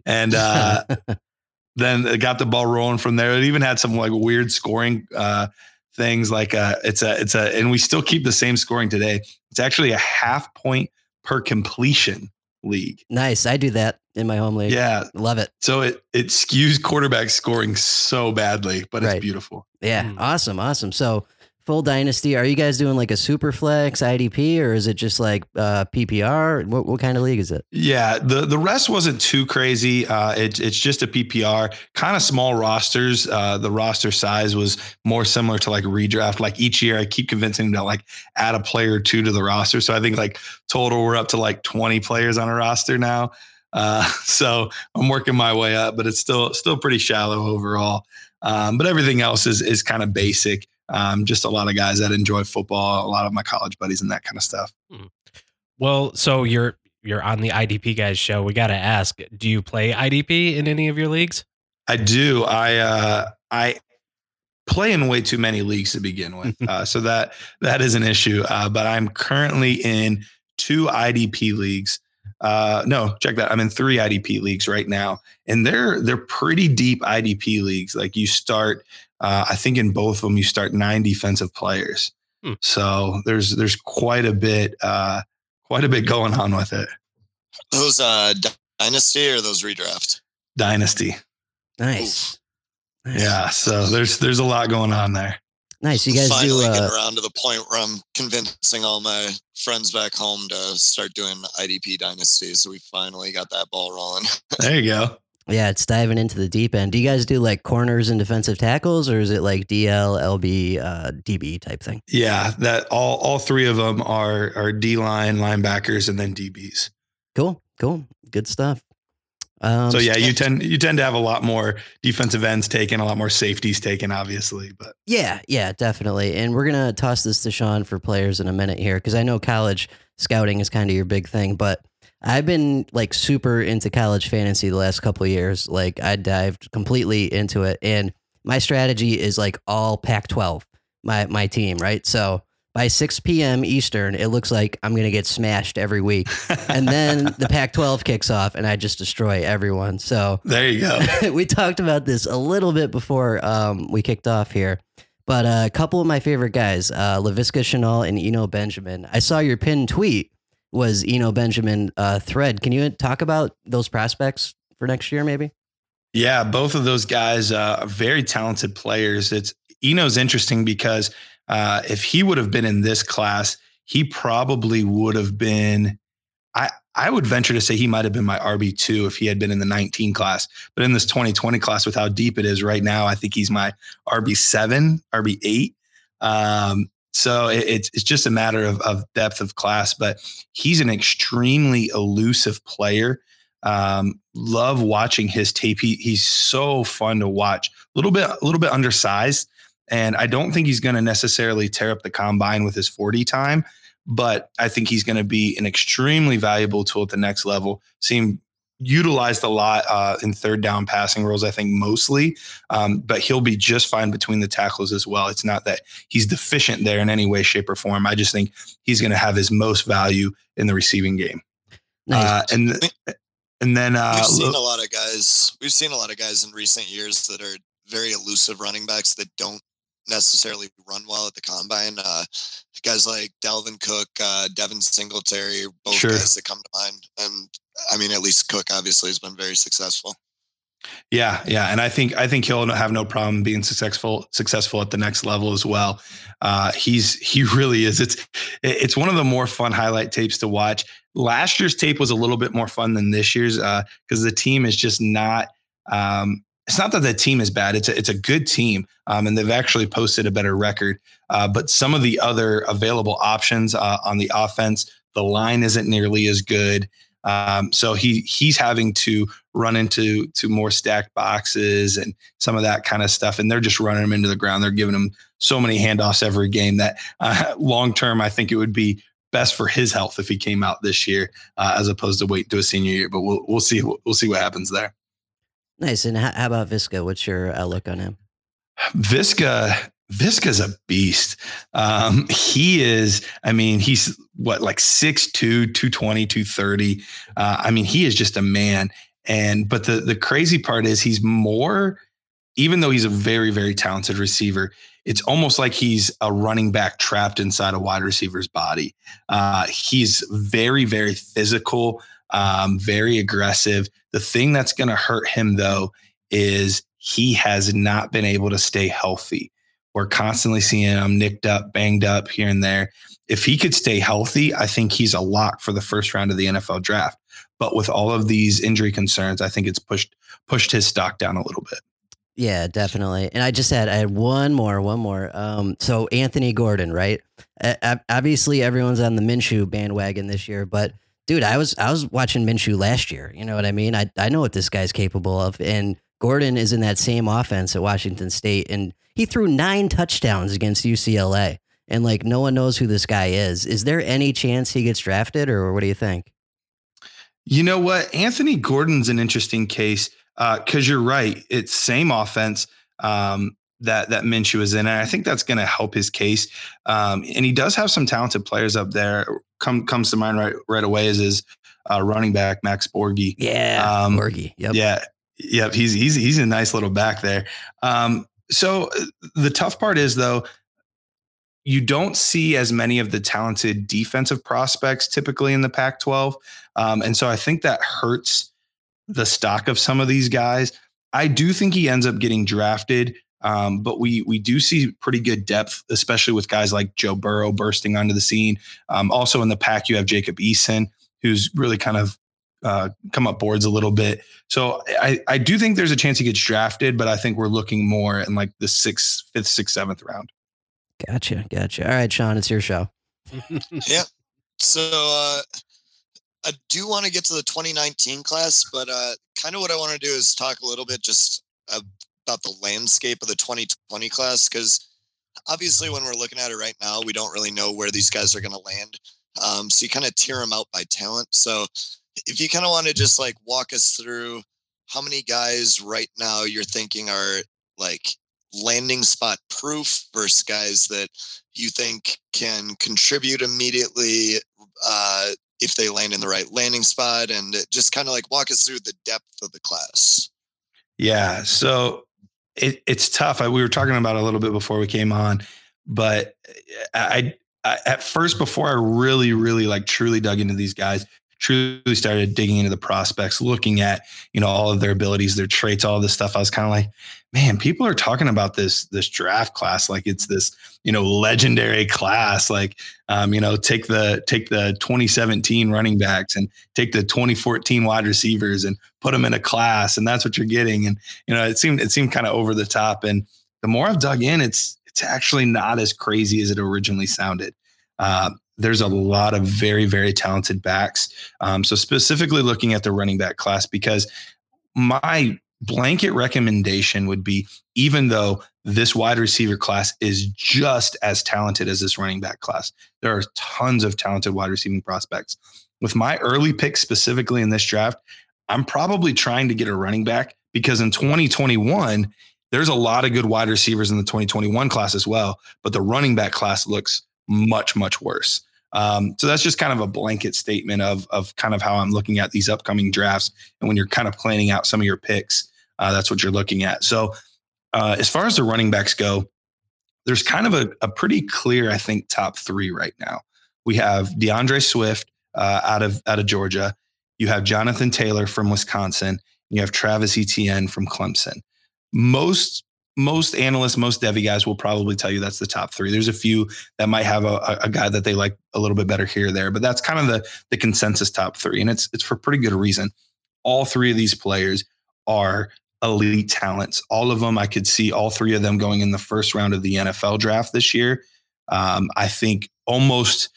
And uh, then it got the ball rolling from there. It even had some like weird scoring uh, things. Like uh, it's a it's a, and we still keep the same scoring today. It's actually a half point per completion league. nice. I do that in my home league. Yeah. Love it. So it it skews quarterback scoring so badly, but Right. it's beautiful. Yeah. Mm. Awesome. Awesome. So, full dynasty. Are you guys doing like a super flex IDP or is it just like uh, PPR? What, what kind of league is it? Yeah, the the rest wasn't too crazy. Uh, it, it's just a PPR, kind of small rosters. Uh, the roster size was more similar to like redraft. Like each year, I keep convincing them to like add a player or two to the roster. So I think like total we're up to like twenty players on a roster now. Uh, so I'm working my way up, but it's still still pretty shallow overall. Um, but everything else is is kind of basic. Um, just a lot of guys that enjoy football, a lot of my college buddies, and that kind of stuff. Well, so you're you're on the IDP guys show. We got to ask, do you play IDP in any of your leagues? I do. I uh, I play in way too many leagues to begin with, uh, so that that is an issue. Uh, but I'm currently in two IDP leagues. Uh, no, check that. I'm in three IDP leagues right now, and they're they're pretty deep IDP leagues. Like you start, uh, I think in both of them you start nine defensive players. Hmm. So there's there's quite a bit uh, quite a bit going on with it. Those uh, dynasty or those redraft? Dynasty, Nice. Nice. yeah. So there's there's a lot going on there. Nice. You guys do. finally Uh, getting around to the point where I'm convincing all my friends back home to start doing IDP dynasty. So we finally got that ball rolling. There you go. yeah, it's diving into the deep end. Do you guys do like corners and defensive tackles or is it like DL, LB, uh, DB type thing? Yeah, that all all three of them are are D line linebackers and then DBs. Cool. Cool. Good stuff. Um, so yeah, you tend you tend to have a lot more defensive ends taken, a lot more safeties taken, obviously. But Yeah, yeah, definitely. And we're gonna toss this to Sean for players in a minute here because I know college scouting is kind of your big thing. But I've been like super into college fantasy the last couple of years. Like I dived completely into it, and my strategy is like all Pac-12. My my team, right? So by 6 p.m. Eastern, it looks like I'm gonna get smashed every week, and then the Pac-12 kicks off, and I just destroy everyone. So there you go. we talked about this a little bit before um, we kicked off here. But uh, a couple of my favorite guys, uh, Laviska Shenault and Eno Benjamin. I saw your pinned tweet was Eno Benjamin uh, thread. Can you talk about those prospects for next year, maybe? Yeah, both of those guys uh, are very talented players. It's Eno's interesting because uh, if he would have been in this class, he probably would have been. I I would venture to say he might have been my RB two if he had been in the 19 class. But in this 2020 class, with how deep it is right now, I think he's my RB seven, RB eight. Um, so it, it's it's just a matter of, of depth of class. But he's an extremely elusive player. Um, love watching his tape. He, he's so fun to watch. A little bit, a little bit undersized, and I don't think he's going to necessarily tear up the combine with his 40 time, but I think he's going to be an extremely valuable tool at the next level. Seem utilized a lot uh, in third down passing roles, I think mostly, um, but he'll be just fine between the tackles as well. It's not that he's deficient there in any way, shape, or form. I just think he's going to have his most value in the receiving game. Nice. Uh, and and then uh, we've seen a lot of guys. We've seen a lot of guys in recent years that are very elusive running backs that don't necessarily run well at the combine. Uh, guys like Dalvin Cook, uh, Devin Singletary, both sure. guys that come to mind. And I mean, at least Cook obviously has been very successful. Yeah, yeah, and I think I think he'll have no problem being successful successful at the next level as well. Uh, he's he really is. It's it's one of the more fun highlight tapes to watch. Last year's tape was a little bit more fun than this year's because uh, the team is just not. Um, it's not that the team is bad. It's a, it's a good team, um, and they've actually posted a better record. Uh, but some of the other available options uh, on the offense, the line isn't nearly as good. Um, so he he's having to run into to more stacked boxes and some of that kind of stuff, and they're just running him into the ground. They're giving him so many handoffs every game that uh, long term, I think it would be best for his health if he came out this year uh, as opposed to wait to a senior year. But we'll we'll see we'll see what happens there. Nice. And how, about Visca? What's your outlook on him? Visca, Viska's a beast. Um, he is, I mean, he's what, like 6'2, 220, 230. Uh, I mean, he is just a man. And, but the, the crazy part is he's more, even though he's a very, very talented receiver, it's almost like he's a running back trapped inside a wide receiver's body. Uh, he's very, very physical, um, very aggressive. The thing that's going to hurt him, though, is he has not been able to stay healthy. We're constantly seeing him nicked up, banged up here and there. If he could stay healthy, I think he's a lock for the first round of the NFL draft. But with all of these injury concerns, I think it's pushed pushed his stock down a little bit. Yeah, definitely. And I just had I had one more, one more. Um, so Anthony Gordon, right? Obviously, everyone's on the Minshew bandwagon this year, but dude, I was I was watching Minshew last year. You know what I mean? I I know what this guy's capable of, and Gordon is in that same offense at Washington State, and he threw nine touchdowns against UCLA, and like no one knows who this guy is. Is there any chance he gets drafted, or what do you think? You know what, Anthony Gordon's an interesting case because uh, you're right. It's same offense. Um, that that Minshew is in, and I think that's going to help his case. Um, and he does have some talented players up there. Come comes to mind right right away is his uh, running back Max Borghi. Yeah, um, Borghi. Yep. Yeah, yep. He's he's he's a nice little back there. Um, so uh, the tough part is though. You don't see as many of the talented defensive prospects typically in the Pac 12. Um, and so I think that hurts the stock of some of these guys. I do think he ends up getting drafted um, but we we do see pretty good depth, especially with guys like Joe Burrow bursting onto the scene. Um, also in the Pac, you have Jacob Eason, who's really kind of uh, come up boards a little bit. So I, I do think there's a chance he gets drafted, but I think we're looking more in like the sixth, fifth, sixth, seventh round. Gotcha, gotcha. All right, Sean, it's your show. yeah. So uh, I do want to get to the 2019 class, but uh, kind of what I want to do is talk a little bit just about the landscape of the 2020 class because obviously when we're looking at it right now, we don't really know where these guys are going to land. Um, so you kind of tear them out by talent. So if you kind of want to just like walk us through how many guys right now you're thinking are like landing spot proof versus guys that you think can contribute immediately uh, if they land in the right landing spot and just kind of like walk us through the depth of the class. Yeah. So it, it's tough. I, we were talking about a little bit before we came on, but uh, I, I, at first, before I really, really like truly dug into these guys, truly started digging into the prospects, looking at, you know, all of their abilities, their traits, all this stuff. I was kind of like, man, people are talking about this, this draft class like it's this, you know, legendary class. Like, um, you know, take the take the 2017 running backs and take the 2014 wide receivers and put them in a class, and that's what you're getting. And you know, it seemed it seemed kind of over the top. And the more I've dug in, it's it's actually not as crazy as it originally sounded. Uh, there's a lot of very very talented backs. Um, so specifically looking at the running back class, because my blanket recommendation would be even though this wide receiver class is just as talented as this running back class, there are tons of talented wide receiving prospects. With my early pick specifically in this draft, I'm probably trying to get a running back because in 2021, there's a lot of good wide receivers in the 2021 class as well, but the running back class looks much, much worse. Um, so that's just kind of a blanket statement of of kind of how I'm looking at these upcoming drafts. And when you're kind of planning out some of your picks, uh, that's what you're looking at. So uh, as far as the running backs go, there's kind of a, a, pretty clear, I think, top three right now. We have D'Andre Swift uh, out of out of Georgia. You have Jonathan Taylor from Wisconsin. you have Travis Etienne from Clemson. Most most analysts, most Devy guys will probably tell you that's the top three. There's a few that might have a, a guy that they like a little bit better here or there, but that's kind of the the consensus top three, and it's it's for pretty good reason. All three of these players are elite talents. All of them, I could see all three of them going in the first round of the NFL draft this year. Um, I think almost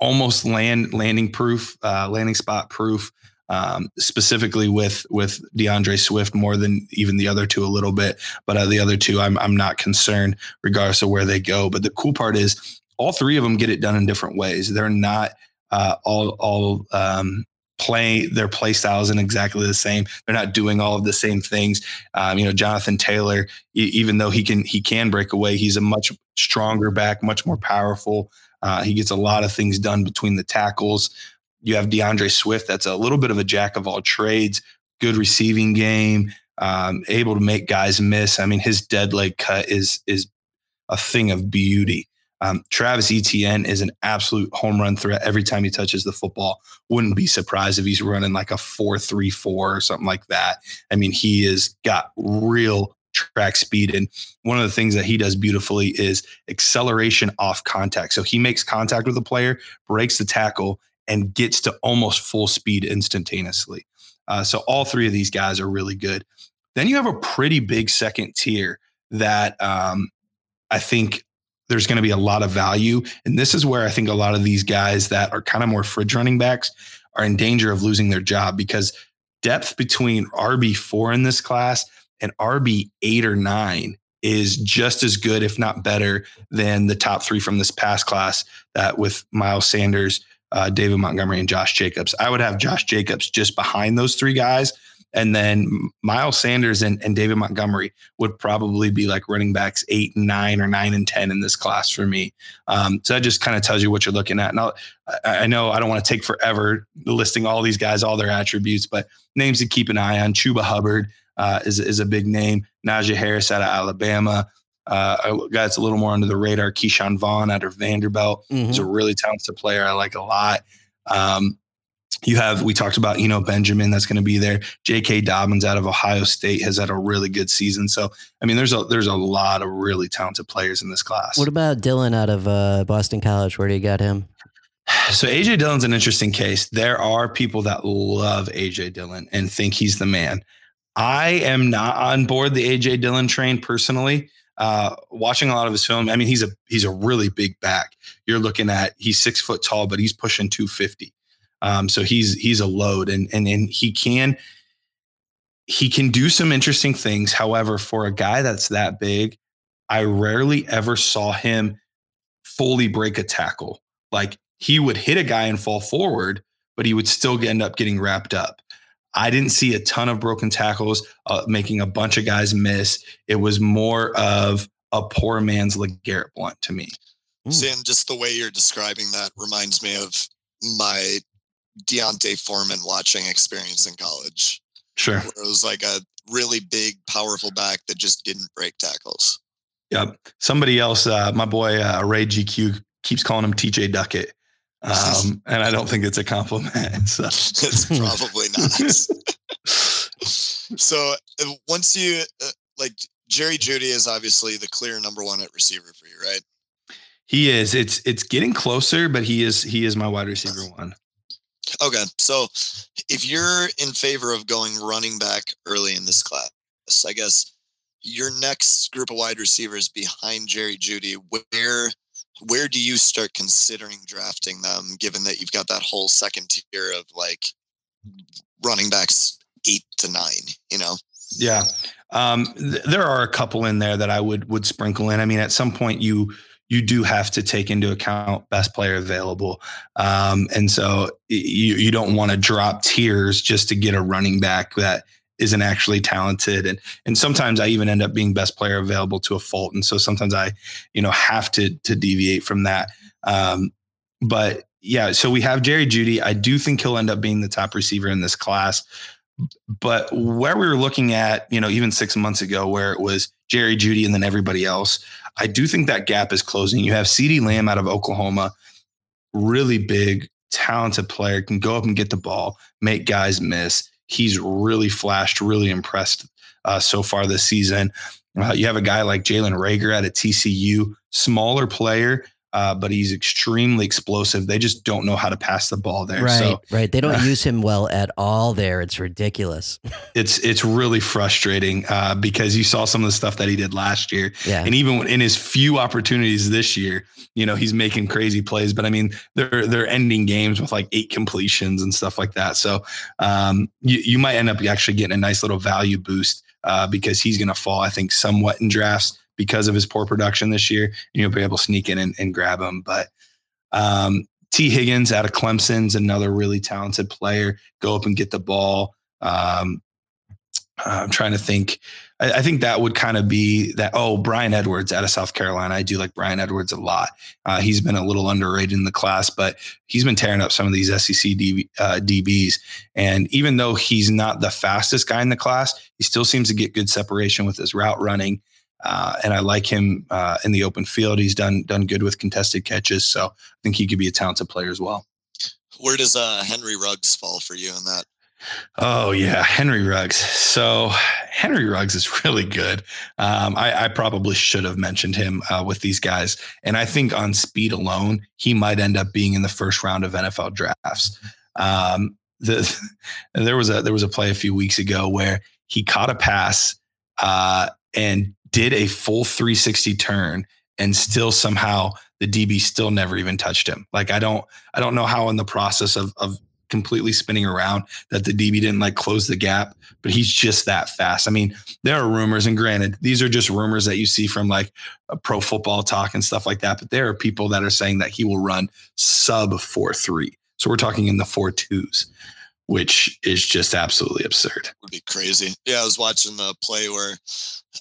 almost land landing proof, uh, landing spot proof um, specifically with with D'Andre Swift more than even the other two a little bit. But uh, the other two, I'm I'm not concerned regardless of where they go. But the cool part is all three of them get it done in different ways. They're not uh, all all um, play their play styles isn't exactly the same. They're not doing all of the same things. Um, you know, Jonathan Taylor, even though he can he can break away, he's a much stronger back, much more powerful. Uh, he gets a lot of things done between the tackles. You have D'Andre Swift, that's a little bit of a jack of all trades, good receiving game, um, able to make guys miss. I mean, his dead leg cut is is a thing of beauty. Um, Travis Etienne is an absolute home run threat every time he touches the football. Wouldn't be surprised if he's running like a 4 3 4 or something like that. I mean, he has got real track speed. And one of the things that he does beautifully is acceleration off contact. So he makes contact with the player, breaks the tackle, and gets to almost full speed instantaneously. Uh, so all three of these guys are really good. Then you have a pretty big second tier that um, I think there's going to be a lot of value. And this is where I think a lot of these guys that are kind of more fridge running backs are in danger of losing their job because depth between RB4 in this class and RB8 or 9 is just as good, if not better, than the top three from this past class that with Miles Sanders, uh, David Montgomery and Josh Jacobs. I would have Josh Jacobs just behind those three guys. And then Miles Sanders and, and David Montgomery would probably be like running backs eight and nine or nine and 10 in this class for me. Um, so that just kind of tells you what you're looking at. Now, I know I don't want to take forever listing all these guys, all their attributes, but names to keep an eye on. Chuba Hubbard uh, is, is a big name. Najee Harris out of Alabama. Uh, a guy that's a little more under the radar, Ke'Shawn Vaughn out of Vanderbilt. Mm-hmm. He's a really talented player. I like a lot. Um, you have we talked about Eno Benjamin that's going to be there. J.K. Dobbins out of Ohio State has had a really good season. So I mean, there's a there's a lot of really talented players in this class. What about Dillon out of uh, Boston College? Where do you got him? So AJ Dillon's an interesting case. There are people that love AJ Dillon and think he's the man. I am not on board the AJ Dillon train personally uh, watching a lot of his film, I mean, he's a he's a really big back. You're looking at he's six foot tall, but he's pushing 250. Um, so he's he's a load, and and and he can he can do some interesting things. However, for a guy that's that big, I rarely ever saw him fully break a tackle. Like he would hit a guy and fall forward, but he would still end up getting wrapped up. I didn't see a ton of broken tackles, uh, making a bunch of guys miss. It was more of a poor man's LeGarrette Blunt to me. Mm. Sam, just the way you're describing that reminds me of my D'Onta Foreman watching experience in college. Sure. It was like a really big, powerful back that just didn't break tackles. Yep. Somebody else, uh, my boy uh, Ray GQ keeps calling him TJ Duckett. Um, and I don't think it's a compliment. So. it's probably not. so uh, once you uh, like Jerry Jeudy is obviously the clear number one at receiver for you, right? He is. It's it's getting closer, but he is he is my wide receiver one. Okay, so if you're in favor of going running back early in this class, I guess your next group of wide receivers behind Jerry Jeudy, where where do you start considering drafting them, given that you've got that whole second tier of like running backs eight to nine, you know? Yeah. Um, th- there are a couple in there that I would would sprinkle in. I mean, at some point you you do have to take into account best player available, um, and so you you don't want to drop tiers just to get a running back that isn't actually talented. And and sometimes I even end up being best player available to a fault. And so sometimes I you know have to to deviate from that. Um, but yeah so we have Jerry Jeudy I do think he'll end up being the top receiver in this class. But where we were looking at, you know, even six months ago, where it was Jerry Jeudy and then everybody else, I do think that gap is closing. You have CeeDee Lamb out of Oklahoma, really big, talented player, can go up and get the ball, make guys miss. He's really flashed, really impressed uh, so far this season. Uh, you have a guy like Jalen Reagor at a TCU, smaller player, uh, but he's extremely explosive. They just don't know how to pass the ball there. Right, So right. They don't uh, use him well at all there. It's ridiculous. it's it's really frustrating uh, because you saw some of the stuff that he did last year, Yeah. and even in his few opportunities this year, you know, he's making crazy plays. But I mean, they're they're ending games with like eight completions and stuff like that. So um, you you might end up actually getting a nice little value boost uh, because he's going to fall, I think, somewhat in drafts because of his poor production this year. And you'll be able to sneak in and, and grab him, but. Um, Tee Higgins out of Clemson's another really talented player. Go up and get the ball. Um, I'm trying to think. I, I think that would kind of be that. Oh, Bryan Edwards out of South Carolina. I do like Bryan Edwards a lot. Uh, he's been a little underrated in the class, but he's been tearing up some of these SEC DB, uh, DBs. And even though he's not the fastest guy in the class, he still seems to get good separation with his route running. Uh, and I like him uh, in the open field. He's done done good with contested catches, so I think he could be a talented player as well. Where does uh, Henry Ruggs fall for you in that? Oh yeah, Henry Ruggs. So Henry Ruggs is really good. Um, I, I, probably should have mentioned him uh, with these guys, and I think on speed alone, he might end up being in the first round of NFL drafts. Um, the, there was a there was a play a few weeks ago where he caught a pass uh, and did a full 360 turn, and still somehow the DB still never even touched him. Like I don't I don't know how in the process of of completely spinning around that the DB didn't like close the gap, but he's just that fast. I mean, there are rumors, and granted, these are just rumors that you see from like a pro football talk and stuff like that. But there are people that are saying that he will run sub four three. So we're talking in the four twos, which is just absolutely absurd. Would be crazy. Yeah, I was watching the play where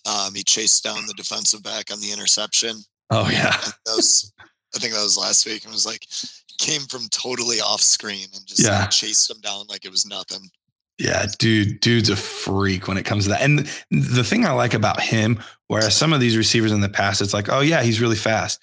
um, he chased down the defensive back on the interception. Oh yeah, that was I think that was last week, and was like came from totally off screen and just Yeah. like, chased him down like it was nothing. Yeah, dude, dude's a freak when it comes to that. And the thing I like about him, whereas some of these receivers in the past, it's like, oh yeah, he's really fast.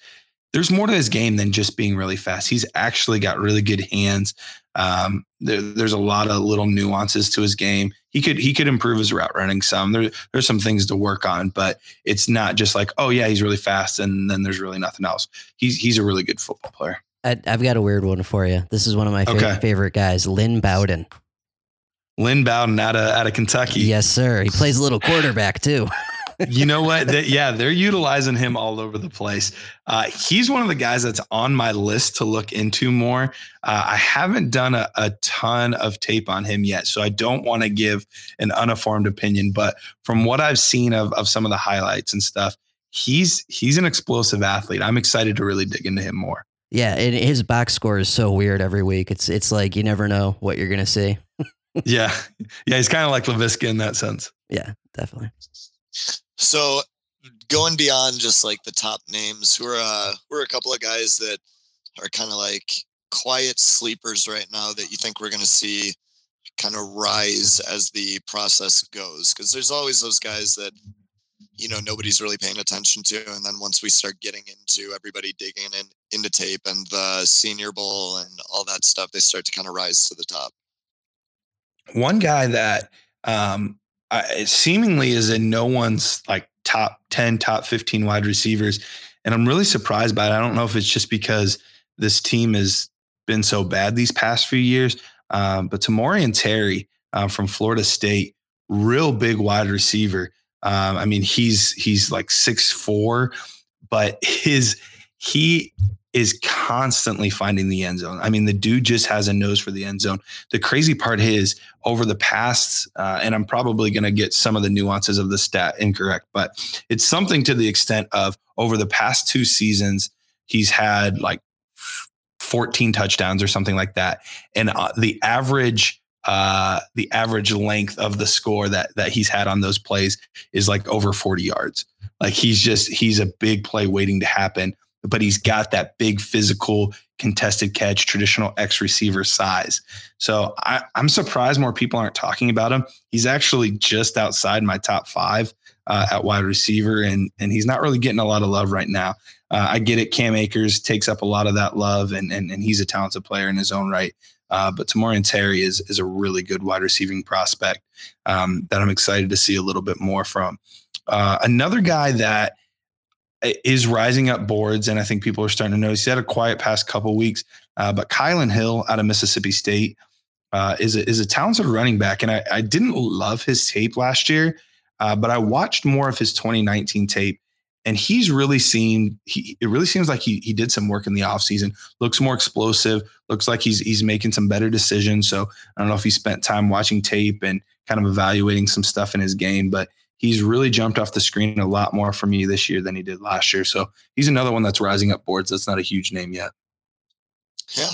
There's more to his game than just being really fast. He's actually got really good hands. Um, there, there's a lot of little nuances to his game. He could he could improve his route running some. There, there's some things to work on, but it's not just like, oh yeah, he's really fast, and then there's really nothing else. He's he's a really good football player. I, I've got a weird one for you. This is one of my Okay. favorite guys, Lynn Bowden. Lynn Bowden out of out of Kentucky. Yes, sir. He plays a little quarterback too. You know what? They- yeah, they're utilizing him all over the place. Uh, he's one of the guys that's on my list to look into more. Uh, I haven't done a, a ton of tape on him yet, so I don't want to give an uninformed opinion. But from what I've seen of, of some of the highlights and stuff, he's he's an explosive athlete. I'm excited to really dig into him more. Yeah, and his box score is so weird every week. It's it's like you never know what you're gonna see. yeah, yeah, he's kind of like Laviska in that sense. Yeah, definitely. So going beyond just like the top names, we're uh, who are a couple of guys that are kind of like quiet sleepers right now that you think we're going to see kind of rise as the process goes? Because there's always those guys that you know nobody's really paying attention to, and then once we start getting into everybody digging in into tape and the Senior Bowl and all that stuff, they start to kind of rise to the top. One guy that um, I, seemingly is in no one's like top 10, top 15 wide receivers. And I'm really surprised by it. I don't know if it's just because this team has been so bad these past few years. Um, but Tamorrion Terry uh, from Florida State, real big wide receiver. Um, I mean, he's he's like six four, but his he is constantly finding the end zone. I mean, the dude just has a nose for the end zone. The crazy part is over the past, uh, and I'm probably going to get some of the nuances of the stat incorrect, but it's something to the extent of over the past two seasons, he's had like 14 touchdowns or something like that. And uh, the average, uh, the average length of the score that that he's had on those plays is like over 40 yards. Like he's just he's a big play waiting to happen but he's got that big physical contested catch, traditional X receiver size. So I, am surprised more people aren't talking about him. He's actually just outside my top five uh, at wide receiver, and and he's not really getting a lot of love right now. Uh, I get it. Cam Akers takes up a lot of that love, and and, and he's a talented player in his own right. Uh, but Tamorrion Terry is is a really good wide receiving prospect um, that I'm excited to see a little bit more from. Uh, another guy that is rising up boards, and I think people are starting to notice. He had a quiet past couple weeks, uh, but Kylin Hill out of Mississippi State uh, is a, is a talented running back, and I, I didn't love his tape last year, uh, but I watched more of his 2019 tape, and he's really seen. He it really seems like he he did some work in the offseason. Looks more explosive. Looks like he's he's making some better decisions. So I don't know if he spent time watching tape and kind of evaluating some stuff in his game, but he's really jumped off the screen a lot more for me this year than he did last year. So he's another one that's rising up boards. That's not a huge name yet. Yeah.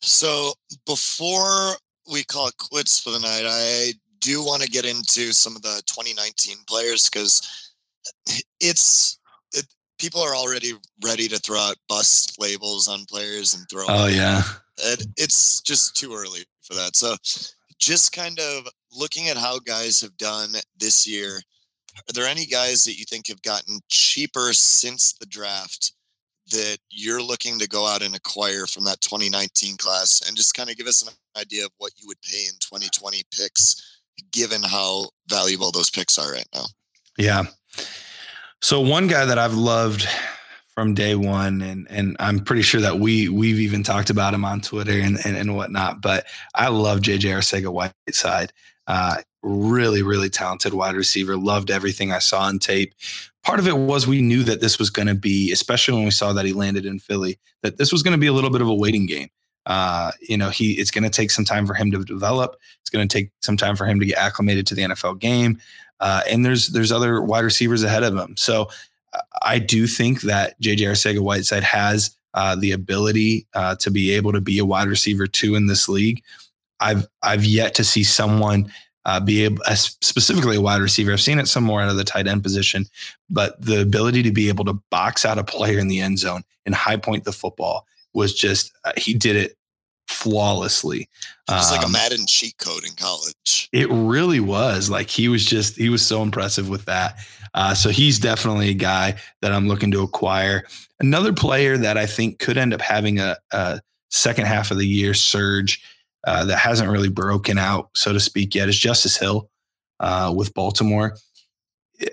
So before we call it quits for the night, I do want to get into some of the 2019 players because it's it, people are already ready to throw out bust labels on players and throw. Oh yeah. It, it's just too early for that. So just kind of looking at how guys have done this year, are there any guys that you think have gotten cheaper since the draft that you're looking to go out and acquire from that 2019 class and just kind of give us an idea of what you would pay in 2020 picks given how valuable those picks are right now? Yeah. So one guy that I've loved from day one, and and I'm pretty sure that we we've even talked about him on Twitter and and, and whatnot. But I love JJ Arcega Whiteside. Uh, really, really talented wide receiver. Loved everything I saw on tape. Part of it was we knew that this was going to be, especially when we saw that he landed in Philly, that this was going to be a little bit of a waiting game. Uh, you know, he it's going to take some time for him to develop. It's going to take some time for him to get acclimated to the NFL game. Uh, and there's there's other wide receivers ahead of him. So I do think that JJ Arcega Whiteside has uh, the ability uh, to be able to be a wide receiver too in this league. I've I've yet to see someone uh, be able, uh, specifically a wide receiver. I've seen it some more out of the tight end position, but the ability to be able to box out a player in the end zone and high point the football was just uh, he did it flawlessly. It was um, like a um, Madden cheat code in college. It really was. Like he was just he was so impressive with that. Uh, so he's definitely a guy that I'm looking to acquire. Another player that I think could end up having a, a second half of the year surge uh, that hasn't really broken out, so to speak, yet is Justice Hill uh, with Baltimore.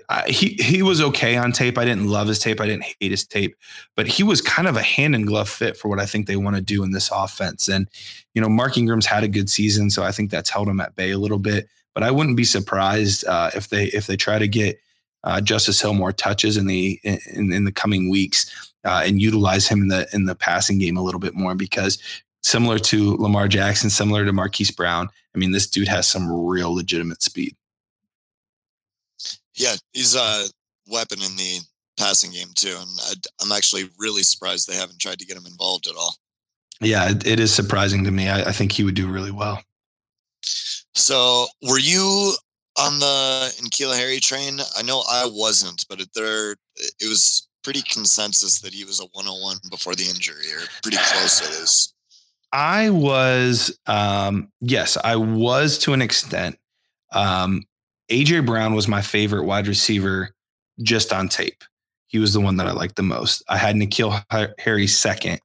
I, he he was okay on tape. I didn't love his tape. I didn't hate his tape, but he was kind of a hand and glove fit for what I think they want to do in this offense. And you know, Mark Ingram's had a good season, so I think that's held him at bay a little bit. But I wouldn't be surprised uh, if they if they try to get uh, Justice Hill more touches in the in, in the coming weeks uh, and utilize him in the in the passing game a little bit more because similar to Lamar Jackson, similar to Marquise Brown, I mean this dude has some real legitimate speed. Yeah, he's a weapon in the passing game too. And I, I'm actually really surprised they haven't tried to get him involved at all. Yeah, it, it is surprising to me. I, I think he would do really well. So, were you on the N'Keal Harry train? I know I wasn't, but it, there it was pretty consensus that he was a 101 before the injury, or pretty close to it is. I was, um, yes, I was to an extent. Um, AJ Brown was my favorite wide receiver just on tape. He was the one that I liked the most. I had N'Keal Harry second.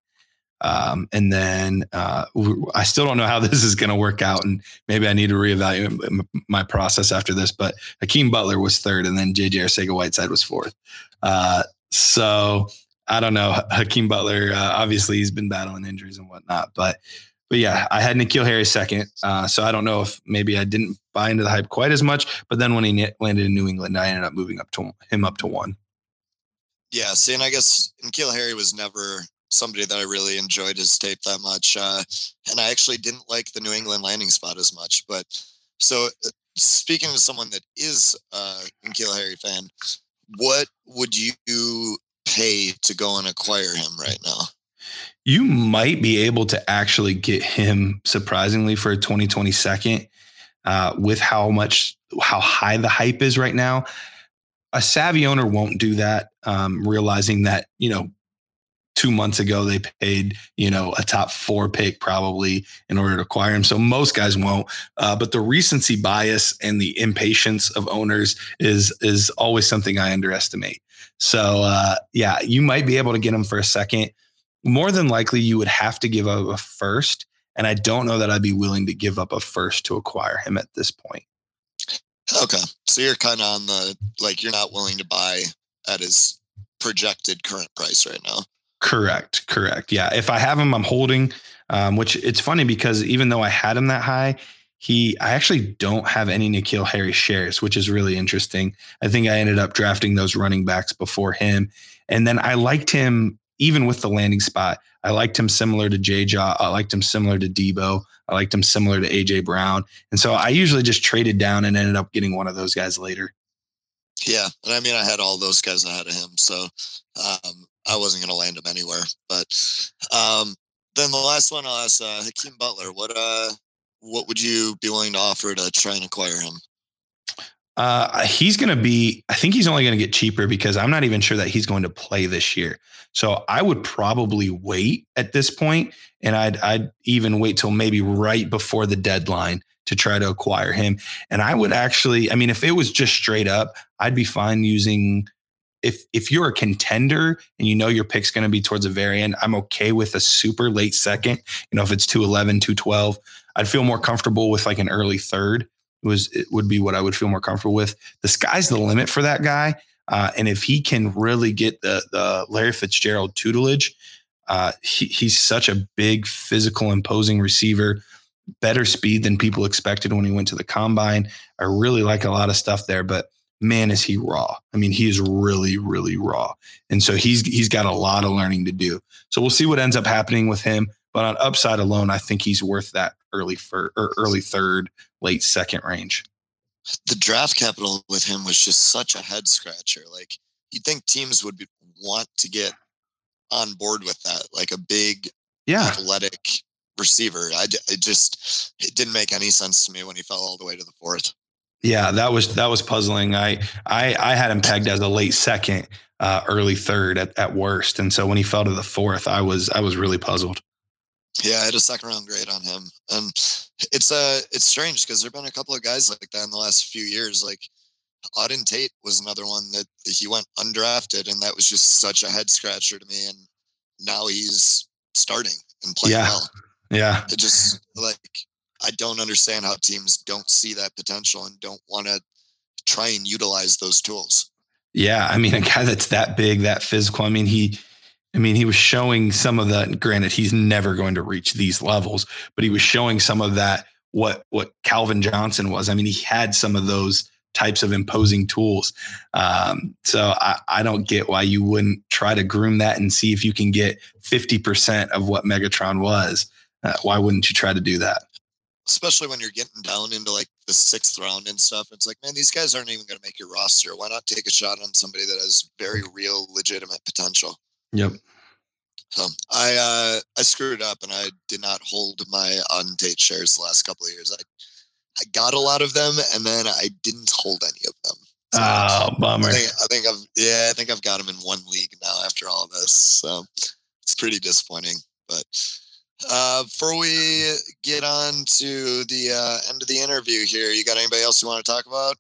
Um, and then uh, I still don't know how this is going to work out, and maybe I need to reevaluate my process after this. But Hakeem Butler was third, and then JJ Arcega Whiteside was fourth. Uh, so I don't know. Hakeem Butler, uh, obviously, he's been battling injuries and whatnot, but but yeah, I had N'Keal Harry second. Uh, so I don't know if maybe I didn't buy into the hype quite as much. But then when he landed in New England, I ended up moving up to him up to one. Yeah, see, and I guess N'Keal Harry was never somebody that I really enjoyed his tape that much. Uh, and I actually didn't like the New England landing spot as much. But so uh, speaking to someone that is uh, N'Keal Harry fan, what would you pay to go and acquire him right now? You might be able to actually get him surprisingly for a 2020 second uh, with how much, how high the hype is right now. A savvy owner won't do that, um, realizing that, you know, two months ago they paid you know a top four pick probably in order to acquire him so most guys won't uh, but the recency bias and the impatience of owners is is always something i underestimate so uh, yeah you might be able to get him for a second more than likely you would have to give up a first and i don't know that i'd be willing to give up a first to acquire him at this point okay so you're kind of on the like you're not willing to buy at his projected current price right now Correct. Correct. Yeah. If I have him, I'm holding. Um, which it's funny because even though I had him that high, he I actually don't have any N'Keal Harry shares, which is really interesting. I think I ended up drafting those running backs before him, and then I liked him even with the landing spot. I liked him similar to J. Jaw. I liked him similar to Deebo. I liked him similar to AJ Brown, and so I usually just traded down and ended up getting one of those guys later. Yeah, and I mean I had all those guys ahead of him, so um, I wasn't going to land him anywhere. But um, then the last one I'll ask uh, Hakeem Butler. What uh, what would you be willing to offer to try and acquire him? Uh, he's going to be. I think he's only going to get cheaper because I'm not even sure that he's going to play this year. So I would probably wait at this point, and I'd I'd even wait till maybe right before the deadline to try to acquire him. And I would actually, I mean, if it was just straight up, I'd be fine using if if you're a contender and you know your pick's going to be towards the very end, I'm okay with a super late second. You know, if it's 211, 212, I'd feel more comfortable with like an early third. Was it would be what I would feel more comfortable with. The sky's the limit for that guy. Uh, and if he can really get the the Larry Fitzgerald tutelage, uh, he, he's such a big, physical, imposing receiver. Better speed than people expected when he went to the combine. I really like a lot of stuff there, but man, is he raw. I mean, he is really, really raw. And so he's he's got a lot of learning to do. So we'll see what ends up happening with him. But on upside alone, I think he's worth that early for or early third, late second range. The draft capital with him was just such a head scratcher. Like you'd think teams would be, want to get on board with that, like a big, yeah, athletic receiver. I it just it didn't make any sense to me when he fell all the way to the fourth. Yeah, that was that was puzzling. I I I had him pegged as a late second, uh, early third at, at worst, and so when he fell to the fourth, I was I was really puzzled. Yeah, I had a second round grade on him, and it's uh it's strange because there've been a couple of guys like that in the last few years. Like Auden Tate was another one that he went undrafted, and that was just such a head scratcher to me. And now he's starting and playing yeah. well. Yeah, it just like I don't understand how teams don't see that potential and don't want to try and utilize those tools. Yeah, I mean, a guy that's that big, that physical. I mean, he, I mean, he was showing some of that. Granted, he's never going to reach these levels, but he was showing some of that. What what Calvin Johnson was. I mean, he had some of those types of imposing tools. Um, so I, I don't get why you wouldn't try to groom that and see if you can get fifty percent of what Megatron was. Uh, why wouldn't you try to do that? especially when you're getting down into like the sixth round and stuff. It's like, man, these guys aren't even going to make your roster. Why not take a shot on somebody that has very real, legitimate potential? Yep. So I uh, I screwed up and I did not hold my Auden Tate shares the last couple of years. I I got a lot of them and then I didn't hold any of them. So Oh, bummer. I think I think I've yeah I think I've got them in one league now after all of this. So it's pretty disappointing. But uh, before we get on to the uh, end of the interview here, you got anybody else you want to talk about?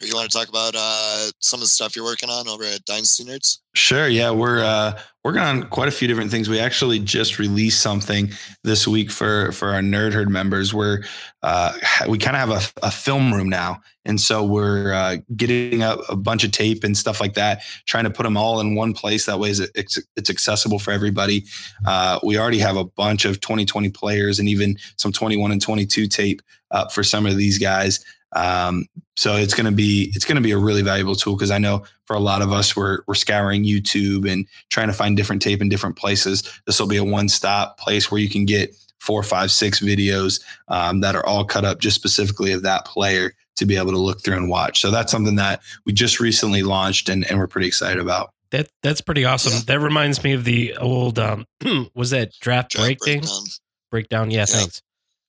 You want to talk about uh, some of the stuff you're working on over at Dynasty Nerds? Sure. Yeah, we're uh, working on quite a few different things. We actually just released something this week for for our Nerd Herd members. Where uh, we kind of have a, a film room now, and so we're uh, getting a, a bunch of tape and stuff like that, trying to put them all in one place. That way, it's it's accessible for everybody. Uh, we already have a bunch of 2020 players and even some 21 and 22 tape up for some of these guys. Um, so it's going to be it's going to be a really valuable tool because I know for a lot of us we're we're scouring YouTube and trying to find different tape in different places. This will be a one stop place where you can get four, five, six videos um, that are all cut up just specifically of that player to be able to look through and watch. So that's something that we just recently launched and, and we're pretty excited about. That that's pretty awesome. Yeah. That reminds me of the old um was that draft, Draft breakdown? breakdown. Breakdown, yeah, Yeah. thanks.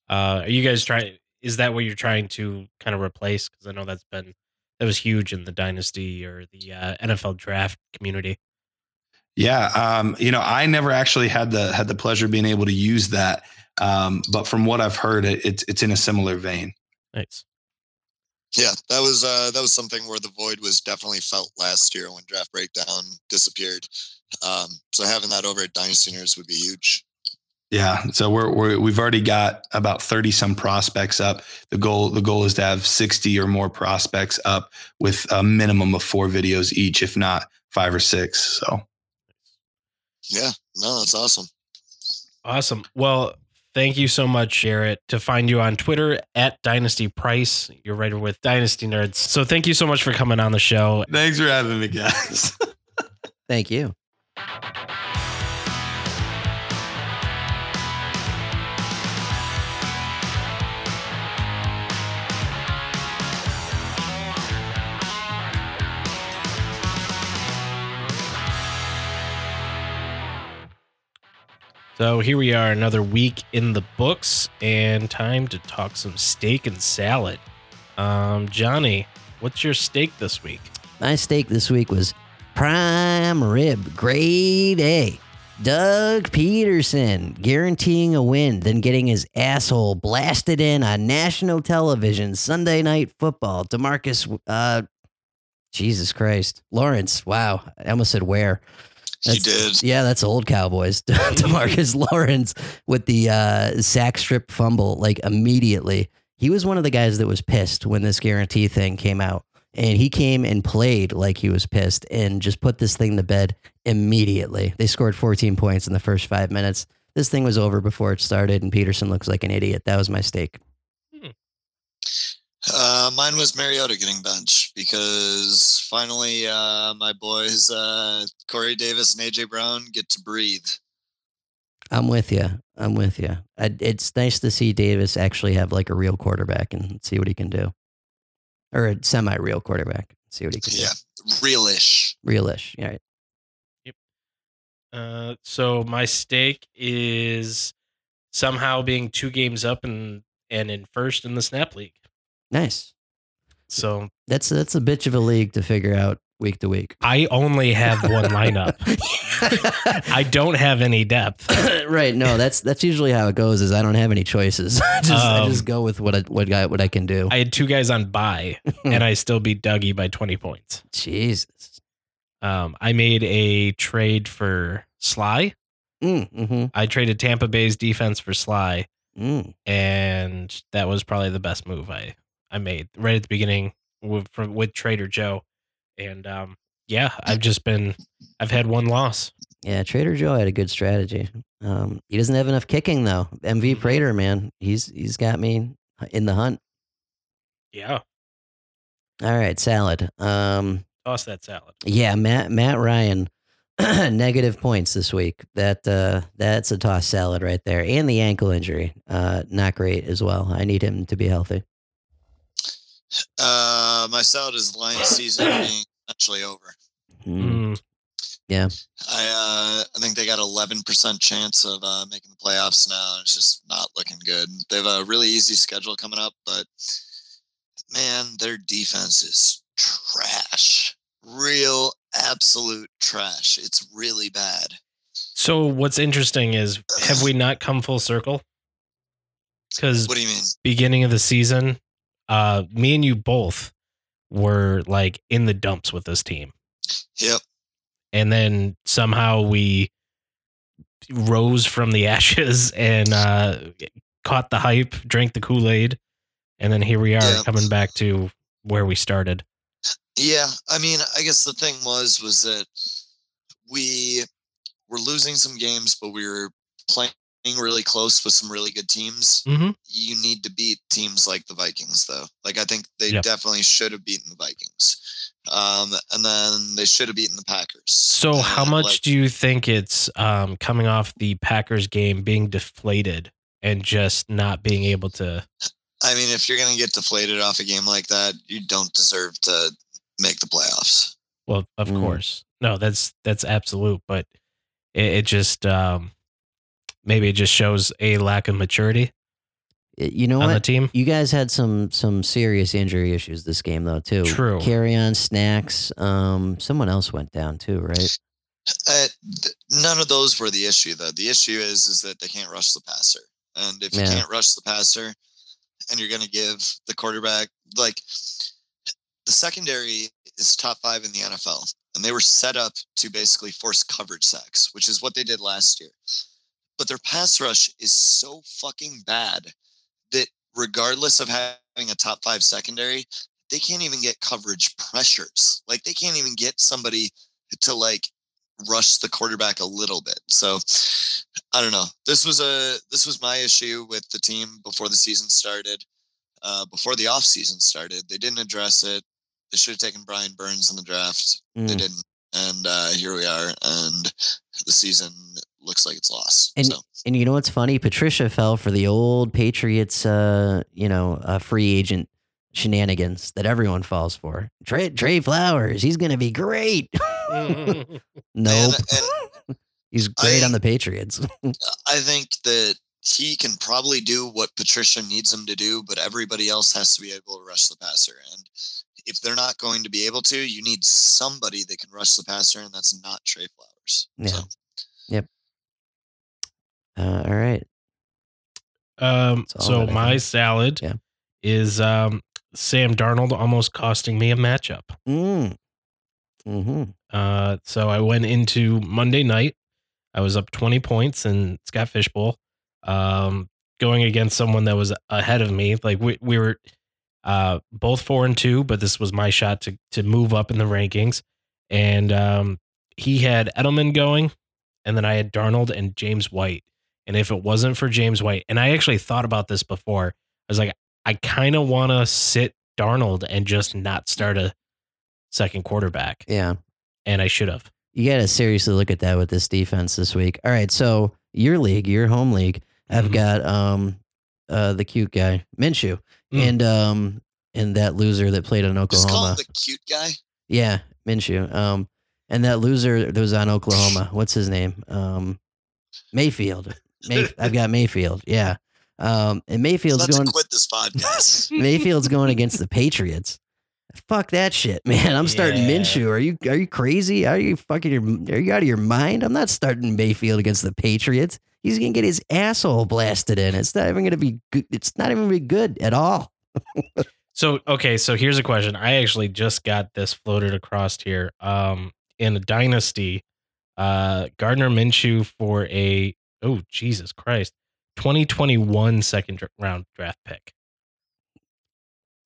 Uh are you guys trying is that what you're trying to kind of replace? Because I know that's been that was huge in the dynasty or the uh, NFL draft community. Yeah, um, you know, I never actually had the had the pleasure of being able to use that, um, but from what I've heard, it, it's it's in a similar vein. Nice. Yeah, that was uh, that was something where the void was definitely felt last year when draft breakdown disappeared. Um, so having that over at Dynasty Nerds would be huge. Yeah, so we're, we're we've already got about thirty some prospects up. The goal the goal is to have sixty or more prospects up with a minimum of four videos each, if not five or six. So Yeah, no, that's awesome. Awesome. Well, thank you so much, Jarrett. To find you on Twitter at Dynasty Price, you're writer with Dynasty Nerds. So thank you so much for coming on the show. thanks for having me, guys. Thank you. So here we are, another week in the books, and time to talk some steak and salad. Um, Johnny, what's your steak this week? My steak this week was prime rib, grade A. Doug Pederson guaranteeing a win, then getting his asshole blasted in on national television Sunday night football. Demarcus, uh, Jesus Christ, Lawrence. Wow, I almost said where. You That's- did. Yeah, that's old Cowboys. Demarcus Lawrence with the uh, sack strip fumble, like immediately. He was one of the guys that was pissed when this guarantee thing came out. And he came and played like he was pissed and just put this thing to bed immediately. They scored 14 points in the first five minutes. This thing was over before it started, and Pederson looks like an idiot. That was my steak. Uh, mine was Mariota getting benched because finally uh, my boys uh, Corey Davis and AJ Brown get to breathe. I'm with you. I'm with you. I, it's nice to see Davis actually have like a real quarterback and see what he can do, or a semi-real quarterback. See what he can Yeah, do. Yeah, realish. Realish. Yeah. Right. Uh, so my steak is somehow being two games up and and in first in the snap league. Nice. So That's that's a bitch of a league to figure out week to week. I only have one lineup. I don't have any depth. right. No, that's that's usually how it goes. Is I don't have any choices. I just I Um, just go with what I, what I, what I can do. I had two guys on bye, and I still beat Dougie by twenty points. Jesus. Um, I made a trade for Sly. Mm, mm-hmm, I traded Tampa Bay's defense for Sly, mm. and that was probably the best move I I made right at the beginning with from, with Trader Joe, and um, yeah, I've just been I've had one loss. Yeah, Trader Joe had a good strategy. Um, he doesn't have enough kicking though. MV Mhm. Prater, man, he's he's got me in the hunt. Yeah, All right, salad. Um, toss that salad. yeah, Matt Matt Ryan negative points this week. That uh, that's a toss salad right there, and the ankle injury, uh, not great as well. I need him to be healthy. Uh, my salad is Lions season being essentially over. Mm. Mm, I uh, I think they got 11% chance of uh, making the playoffs now. It's just not looking good. They have a really easy schedule coming up, but man, their defense is trash. Real absolute trash. It's really bad. So what's interesting is have we not come full circle? Because What do you mean? beginning of the season, uh, me and you both were like in the dumps with this team. Yep. and then somehow we rose from the ashes and uh, caught the hype, drank the Kool Aid, and then here we are Yeah. coming back to where we started. Yeah, I mean, I guess the thing was was that we were losing some games, but we were playing really close with some really good teams. Mm-hmm. You need to beat teams like the Vikings, though. Like I think they Yeah. definitely should have beaten the Vikings, um, and then they should have beaten the Packers. So, how much like, do you think it's um, coming off the Packers game being deflated and just not being able to? I mean, if you're gonna get deflated off a game like that, you don't deserve to make the playoffs. Well, of Mm. course, no, that's that's absolute, but it, it just um, maybe it just shows a lack of maturity You know on the what? team. You guys had some some serious injury issues this game though too. True. Kerryon snacks. Um, someone else went down too, right? Uh, th- none of those were the issue, though. The issue is is that they can't rush the passer, and if you Yeah. can't rush the passer, and you're going to give the quarterback like the secondary is top five in the NFL, and they were set up to basically force coverage sacks, which is what they did last year. But their pass rush is so fucking bad that regardless of having a top five secondary, they can't even get coverage pressures. Like they can't even get somebody to like rush the quarterback a little bit. So I don't know. This was a this was my issue with the team before the season started. Uh, before the off season started, they didn't address it. They should have taken Brian Burns in the draft. They Mm. didn't, and uh, here we are. And the season looks like it's lost. And- so And you know what's funny? Patricia fell for the old Patriots, uh, you know, uh, free agent shenanigans that everyone falls for. Trey, Trey Flowers, he's gonna be great. nope, and he's great I- on the Patriots. I think that he can probably do what Patricia needs him to do, but everybody else has to be able to rush the passer. And if they're not going to be able to, you need somebody that can rush the passer, and that's not Trey Flowers. Yeah. So, Uh, all right, Um, all so my salad Yeah. is um, Sam Darnold almost costing me a matchup. mm. hmm Uh, so I went into Monday night. I was up 20 points in Scott Fish Bowl, um, going against someone that was ahead of me. Like we, we were uh, both four and two, but this was my shot to to move up in the rankings. And um, he had Edelman going, and then I had Darnold and James White. And if it wasn't for James White, and I actually thought about this before, I was like, I kind of want to sit Darnold and just not start a second quarterback yeah. and I should have. You got to seriously look at that with this defense this week. All right, so your league, your home league, I've Mhm. got um, uh, the cute guy Minshew, Mm. and um, and that loser that played in just call Oklahoma. him the cute guy. Yeah, Minshew. Um, and that loser that was on Oklahoma. What's his name? Um, Mayfield. May- I've got Mayfield. Yeah. Um, and Mayfield's about going. to quit this podcast. Mayfield's going against the Patriots. Fuck that shit, man. I'm starting Yeah. Minshew. Are you are you crazy? Are you fucking your, are you out of your mind? I'm not starting Mayfield against the Patriots. He's gonna get his asshole blasted in. It's not even gonna be good. It's not even gonna be good at all. So okay, so here's a question. I actually just got this floated across here. Um, in a dynasty, uh, Gardner Minshew for a oh Jesus Christ, 2021 second round draft pick.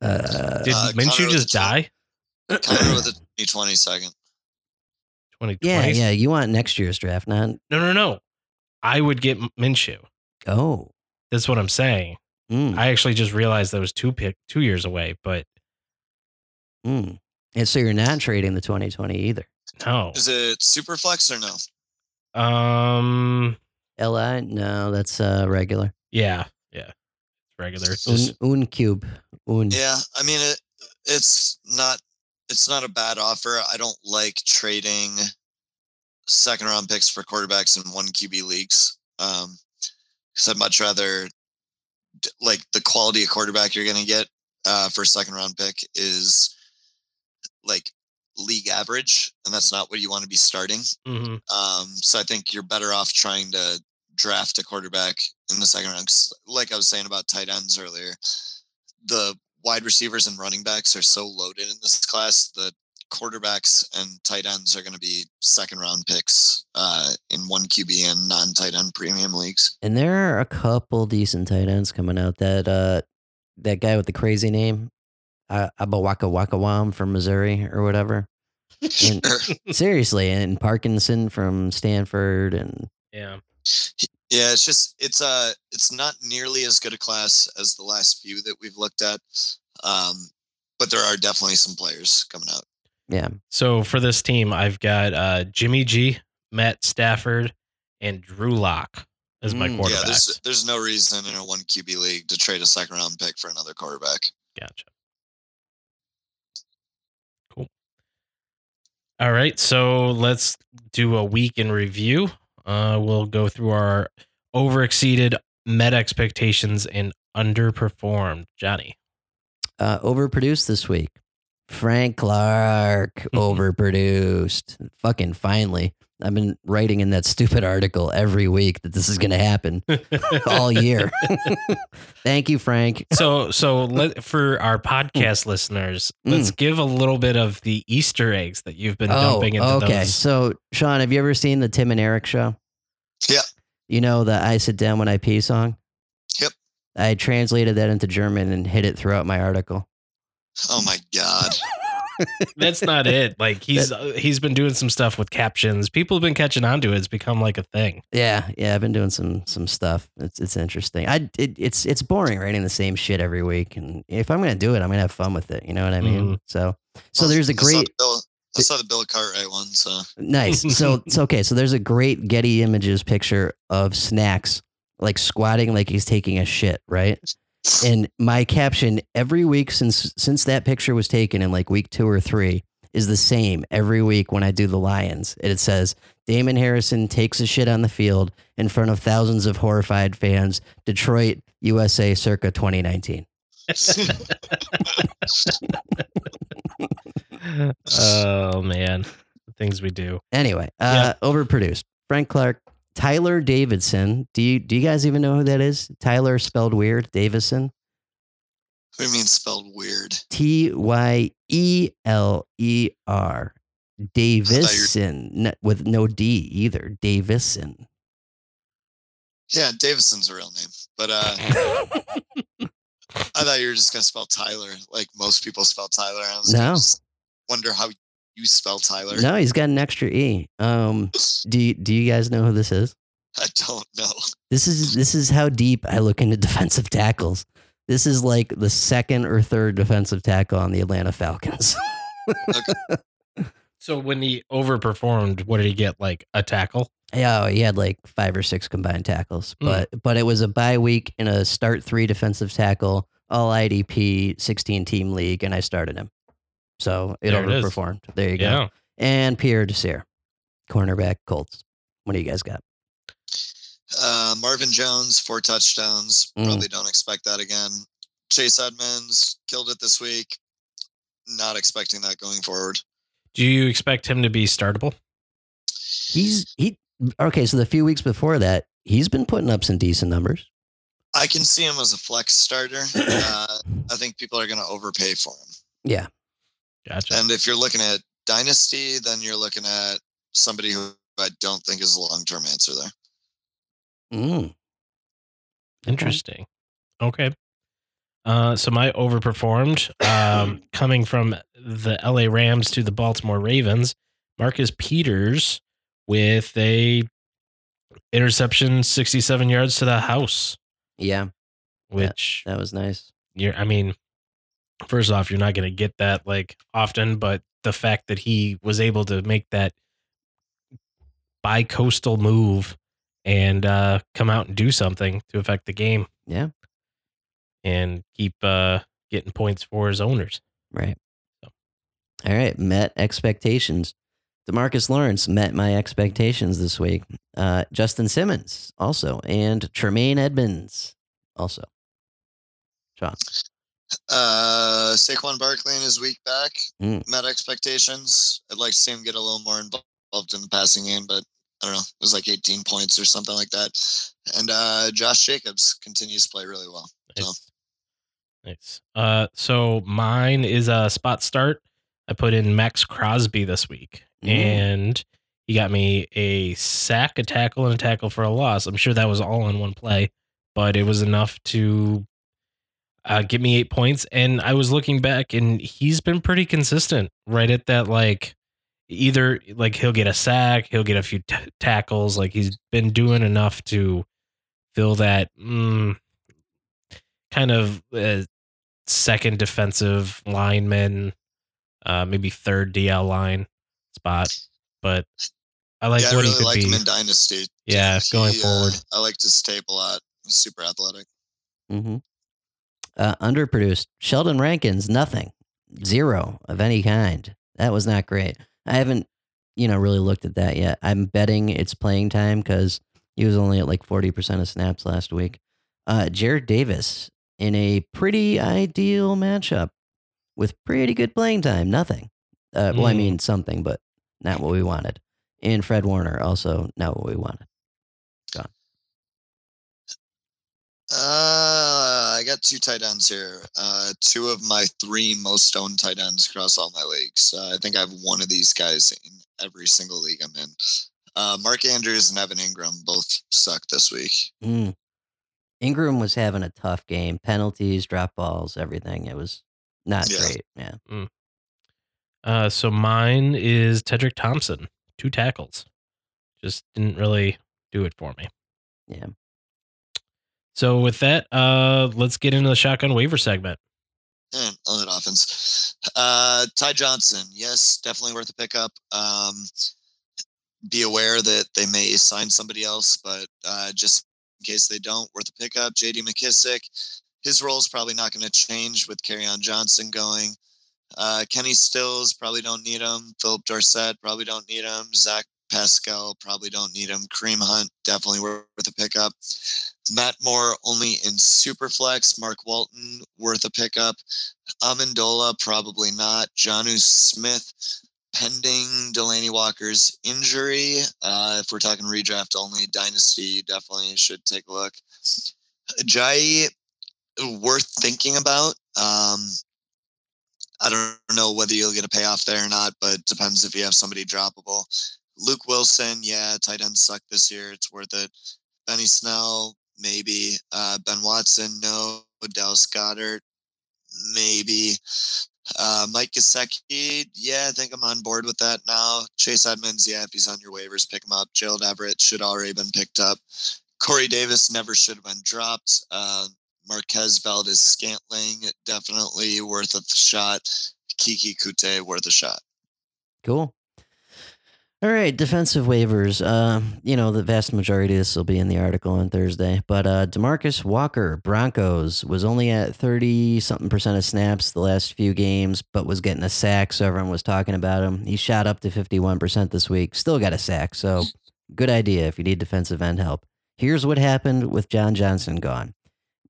Uh, Did Uh, Minshew Connor just die? Connor with a 2020 second. 2020. yeah, yeah. You want next year's draft, not No, no, no. I would get M- Minshew. oh. That's what I'm saying. Mm, I actually just realized that was two pick two years away, but mm. And so you're not trading the 2020 either. No. Is it super flex or no? Um. Li? No, that's uh regular. Yeah. Yeah. It's regular. Un, Just un cube. Un. Yeah, I mean it. It's not. It's not a bad offer. I don't like trading second round picks for quarterbacks in one QB leagues. Um, because I'd much rather like the quality of quarterback you're going to get uh, for a second round pick is like league average, and that's not what you want to be starting. Mhm. Um, so I think you're better off trying to draft a quarterback in the second round. 'Cause like I was saying about tight ends earlier, the wide receivers and running backs are so loaded in this class that quarterbacks and tight ends are going to be second round picks uh, in one QB and non tight end premium leagues. And there are a couple decent tight ends coming out. That uh, that guy with the crazy name, uh, Abawaka Waka Wam from Missouri or whatever. And seriously, and Parkinson from Stanford, and Yeah. Yeah, it's just it's uh it's not nearly as good a class as the last few that we've looked at. Um, but there are definitely some players coming out. yeah, So for this team, I've got uh, Jimmy G, Matt Stafford, and Drew Lock as my Mm. quarterbacks. Yeah, there's there's no reason in a one QB league to trade a second round pick for another quarterback. Gotcha. All right, so let's do a week in review. Uh, we'll go through our overexceeded met expectations and underperformed. Johnny. uh, overproduced this week. Frank Clark overproduced. Fucking finally. I've been writing in that stupid article every week that this is going to happen all year. Thank you, Frank. so so let, for our podcast mm. listeners, let's mm. give a little bit of the Easter eggs that you've been oh, dumping into Oh, okay. those. So, Sean, have you ever seen the Tim and Eric show? Yeah. You know the I Sit Down When I Pee song? Yep. I translated that into German and hid it throughout my article. Oh my god. That's not it. Like he's uh, he's been doing some stuff with captions. People have been catching on to it. It's become like a thing. Yeah, yeah, I've been doing some some stuff. It's it's interesting. I it, it's it's boring writing the same shit every week, and if I'm gonna do it, I'm gonna have fun with it. You know what I mean? So so Well, there's a great I saw the Bill Cartwright one, so nice. So it's okay. So there's a great Getty Images picture of snacks like squatting like he's taking a shit, right? And my caption every week since since that picture was taken in like week two or three is the same every week when I do the Lions. And it says Damon Harrison takes a shit on the field in front of thousands of horrified fans. Detroit, USA, circa 2019. oh man, the things we do. Anyway, uh, overproduced. Frank Clark, Tyler Davidson. Do you do you guys even know who that is? Tyler spelled weird. Davison. what do you mean spelled weird? T Y E L E R. Davison with no D either. Davison. Yeah, Davison's a real name. But uh I thought you were just gonna spell Tyler, like most people spell Tyler. I was No. just wonder how you spell Tyler. No, he's got an extra E. Um, do you, do you guys know who this is? I don't know. This is this is how deep I look into defensive tackles. This is like the second or third defensive tackle on the Atlanta Falcons. So when he overperformed, what did he get? Like a tackle? Yeah, he had like five or six combined tackles, Hmm. but but it was a bye week in a start three defensive tackle, all IDP, sixteen team league, and I started him, so it There it is. overperformed. There you go. Yeah. And Pierre Desir, cornerback Colts. What do you guys got? Uh, Marvin Jones, four touchdowns. Mm. Probably don't expect that again. Chase Edmonds killed it this week. Not expecting that going forward. Do you expect him to be startable? He's he okay. So the few weeks before that, he's been putting up some decent numbers. I can see him as a flex starter. Uh, I think people are going to overpay for him. Yeah, Gotcha. And if you're looking at dynasty, then you're looking at somebody who I don't think is a long term answer there. mm. Interesting. Okay. Uh, so my overperformed, um, coming from the LA Rams to the Baltimore Ravens, Marcus Peters with a interception, sixty-seven yards to the house, yeah, which that was nice. you're. I mean, first off, you're not going to get that like often, but the fact that he was able to make that bi-coastal move and uh, come out and do something to affect the game Yeah. and keep uh, getting points for his owners. Right. So. All right. Met expectations. Demarcus Lawrence met my expectations this week. Uh, Justin Simmons also, and Tremaine Edmunds also. Sean. Uh, Saquon Barkley in his week back Mm. met expectations. I'd like to see him get a little more involved in the passing game, but I don't know. It was like 18 points or something like that. And uh, Josh Jacobs continues to play really well. So Nice. Nice. Uh, so mine is a spot start. I put in Maxx Crosby this week, Mm. and he got me a sack, a tackle, and a tackle for a loss. I'm sure that was all in one play, but it was enough to uh, give me eight points. And I was looking back, and he's been pretty consistent, right at that like either like he'll get a sack, he'll get a few t- tackles. Like he's been doing enough to fill that. Mm, kind of uh, second defensive lineman, uh, maybe third DL line spot. But I like yeah, I what really he could like be. him in Dynasty. Yeah, going forward. Uh, I like his tape a lot. He's super athletic. Mm-hmm. Uh, underproduced. Sheldon Rankins, nothing. Zero of any kind. That was not great. I haven't, you know, really looked at that yet. I'm betting it's playing time because he was only at like 40% of snaps last week. Uh, Jarrad Davis in a pretty ideal matchup with pretty good playing time. Nothing. Uh, well, I Mm. mean something, but not what we wanted. And Fred Warner, also not what we wanted. Uh, I got two tight ends here. Uh, two of my three most owned tight ends across all my leagues. Uh, I think I have one of these guys in every single league I'm in. Uh, Mark Andrews and Evan Engram both suck this week. Mm. Engram was having a tough game. Penalties, drop balls, everything. It was not Yeah. great. Yeah. Uh, so mine is Tedric Thompson, two tackles. Just didn't really do it for me. Yeah. So with that, uh, let's get into the shotgun waiver segment. Eh, on that offense. Uh, Ty Johnson, yes, definitely worth a pickup. Um, be aware that they may sign somebody else, but uh, just in case they don't, worth a pickup. J.D. McKissic, his role is probably not going to change with on Johnson going. Uh, Kenny Stills, probably don't need him. Philip Dorsett, probably don't need him. Zach Pascal, probably don't need him. Kareem Hunt, definitely worth a pickup. Matt Moore, only in Superflex. Mark Walton, worth a pickup. Amendola, probably not. Jonnu Smith, pending Delanie Walker's injury. Uh, if we're talking redraft only, Dynasty, definitely should take a look. Jai, worth thinking about. Um, I don't know whether you'll get a payoff there or not, but depends if you have somebody droppable. Luke Wilson, yeah, tight end suck this year. It's worth it. Benny Snell, maybe. Uh, ben Watson, no. Dallas Goedert, maybe. Uh, Mike Gesicki, yeah, I think I'm on board with that now. Chase Edmonds, yeah, if he's on your waivers, pick him up. Gerald Everett should already been picked up. Corey Davis never should have been dropped. Uh, Marquez Valdes-Scantling, definitely worth a shot. Keke Coutee, worth a shot. Cool. All right, defensive waivers. Uh, you know, the vast majority of this will be in the article on Thursday. But uh, Demarcus Walker, Broncos, was only at 30 something percent of snaps the last few games, but was getting a sack. So everyone was talking about him. He shot up to 51% this week, still got a sack. So good idea if you need defensive end help. Here's what happened with John Johnson gone.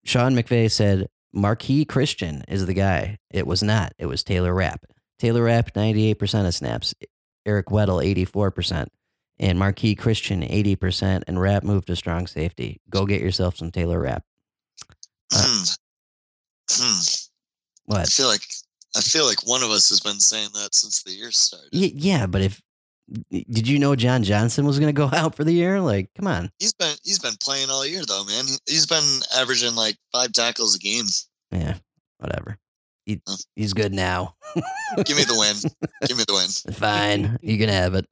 Sean McVay said Marqui Christian is the guy. It was not. It was Taylor Rapp. Taylor Rapp, 98% of snaps. Eric Weddle, 84%. And Marqui Christian, 80%. And Rapp moved to strong safety. Go get yourself some Taylor Rapp. Uh, Hmm. Hmm. I feel like I feel like one of us has been saying that since the year started. Y- yeah, but if. Did you know John Johnson was going to go out for the year? Like, come on. He's been he's been playing all year though, man. He's been averaging like five tackles a game. Yeah, whatever. He, he's good now. Give me the win. Give me the win. Fine, you can have it.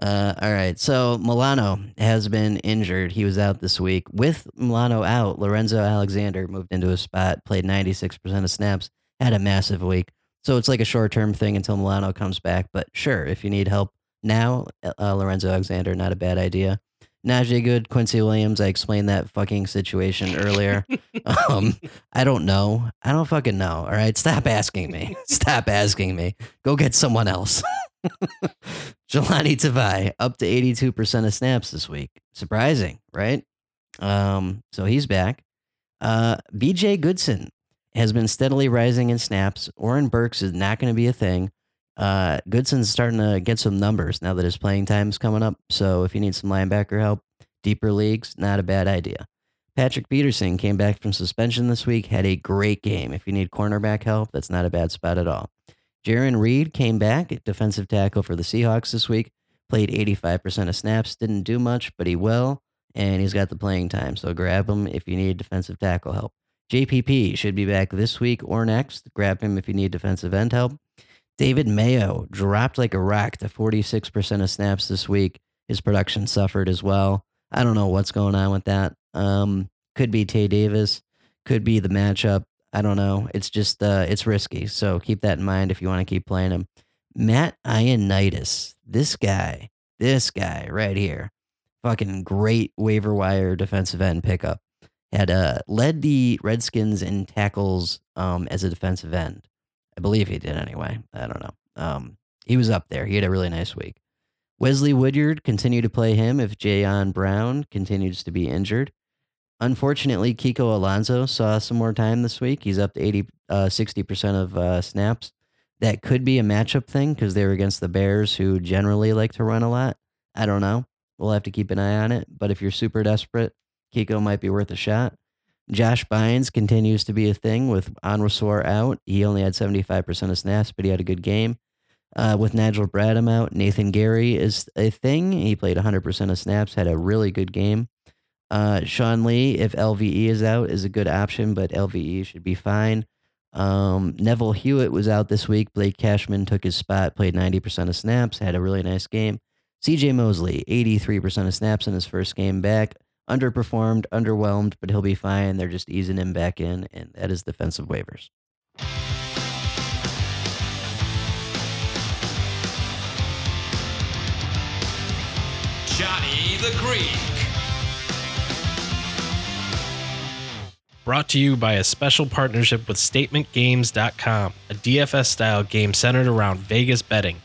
Uh, all right. So Milano has been injured. He was out this week. With Milano out, Lorenzo Alexander moved into a spot, played 96% of snaps, had a massive week. So it's like a short term thing until Milano comes back. But sure, if you need help now, uh, Lorenzo Alexander, not a bad idea. Najee Goode, Quincy Williams. I explained that fucking situation earlier. um, I don't know. I don't fucking know. All right, stop asking me. Stop asking me. Go get someone else. Jahlani Tavai up to 82% of snaps this week. Surprising, right? Um, so he's back. Uh, BJ Goodson has been steadily rising in snaps. Oren Burks is not going to be a thing. Uh, Goodson's starting to get some numbers now that his playing time is coming up. So if you need some linebacker help, deeper leagues, not a bad idea. Patrick Peterson came back from suspension this week, had a great game. If you need cornerback help, that's not a bad spot at all. Jarran Reed came back, defensive tackle for the Seahawks this week, played 85% of snaps, didn't do much, but he will, and he's got the playing time. So grab him if you need defensive tackle help. JPP should be back this week or next. Grab him if you need defensive end help. David Mayo dropped like a rock to 46% of snaps this week. His production suffered as well. I don't know what's going on with that. Um, could be Tae Davis, could be the matchup. I don't know. It's just uh, it's risky. So keep that in mind if you want to keep playing him. Matt Ioannidis, this guy, this guy right here, fucking great waiver wire defensive end pickup. Had uh, led the Redskins in tackles um, as a defensive end. I believe he did anyway. I don't know. Um, he was up there. He had a really nice week. Wesley Woodyard continued to play him if Jayon Brown continues to be injured. Unfortunately, Kiko Alonso saw some more time this week. He's up to 80, uh, 60% of uh, snaps. That could be a matchup thing because they were against the Bears, who generally like to run a lot. I don't know. We'll have to keep an eye on it. But if you're super desperate, Kiko might be worth a shot. Josh Bynes continues to be a thing with Onwuasor out. He only had 75% of snaps, but he had a good game. Uh, with Nigel Bradham out, Nathan Gerry is a thing. He played 100% of snaps, had a really good game. Uh, Sean Lee, if LVE is out, is a good option, but LVE should be fine. Um, Neville Hewitt was out this week. Blake Cashman took his spot, played 90% of snaps, had a really nice game. CJ Mosley, 83% of snaps in his first game back. Underperformed, underwhelmed, but he'll be fine. They're just easing him back in, and that is defensive waivers. Johnny the Greek. Brought to you by a special partnership with StatementGames.com, a DFS style game centered around Vegas betting.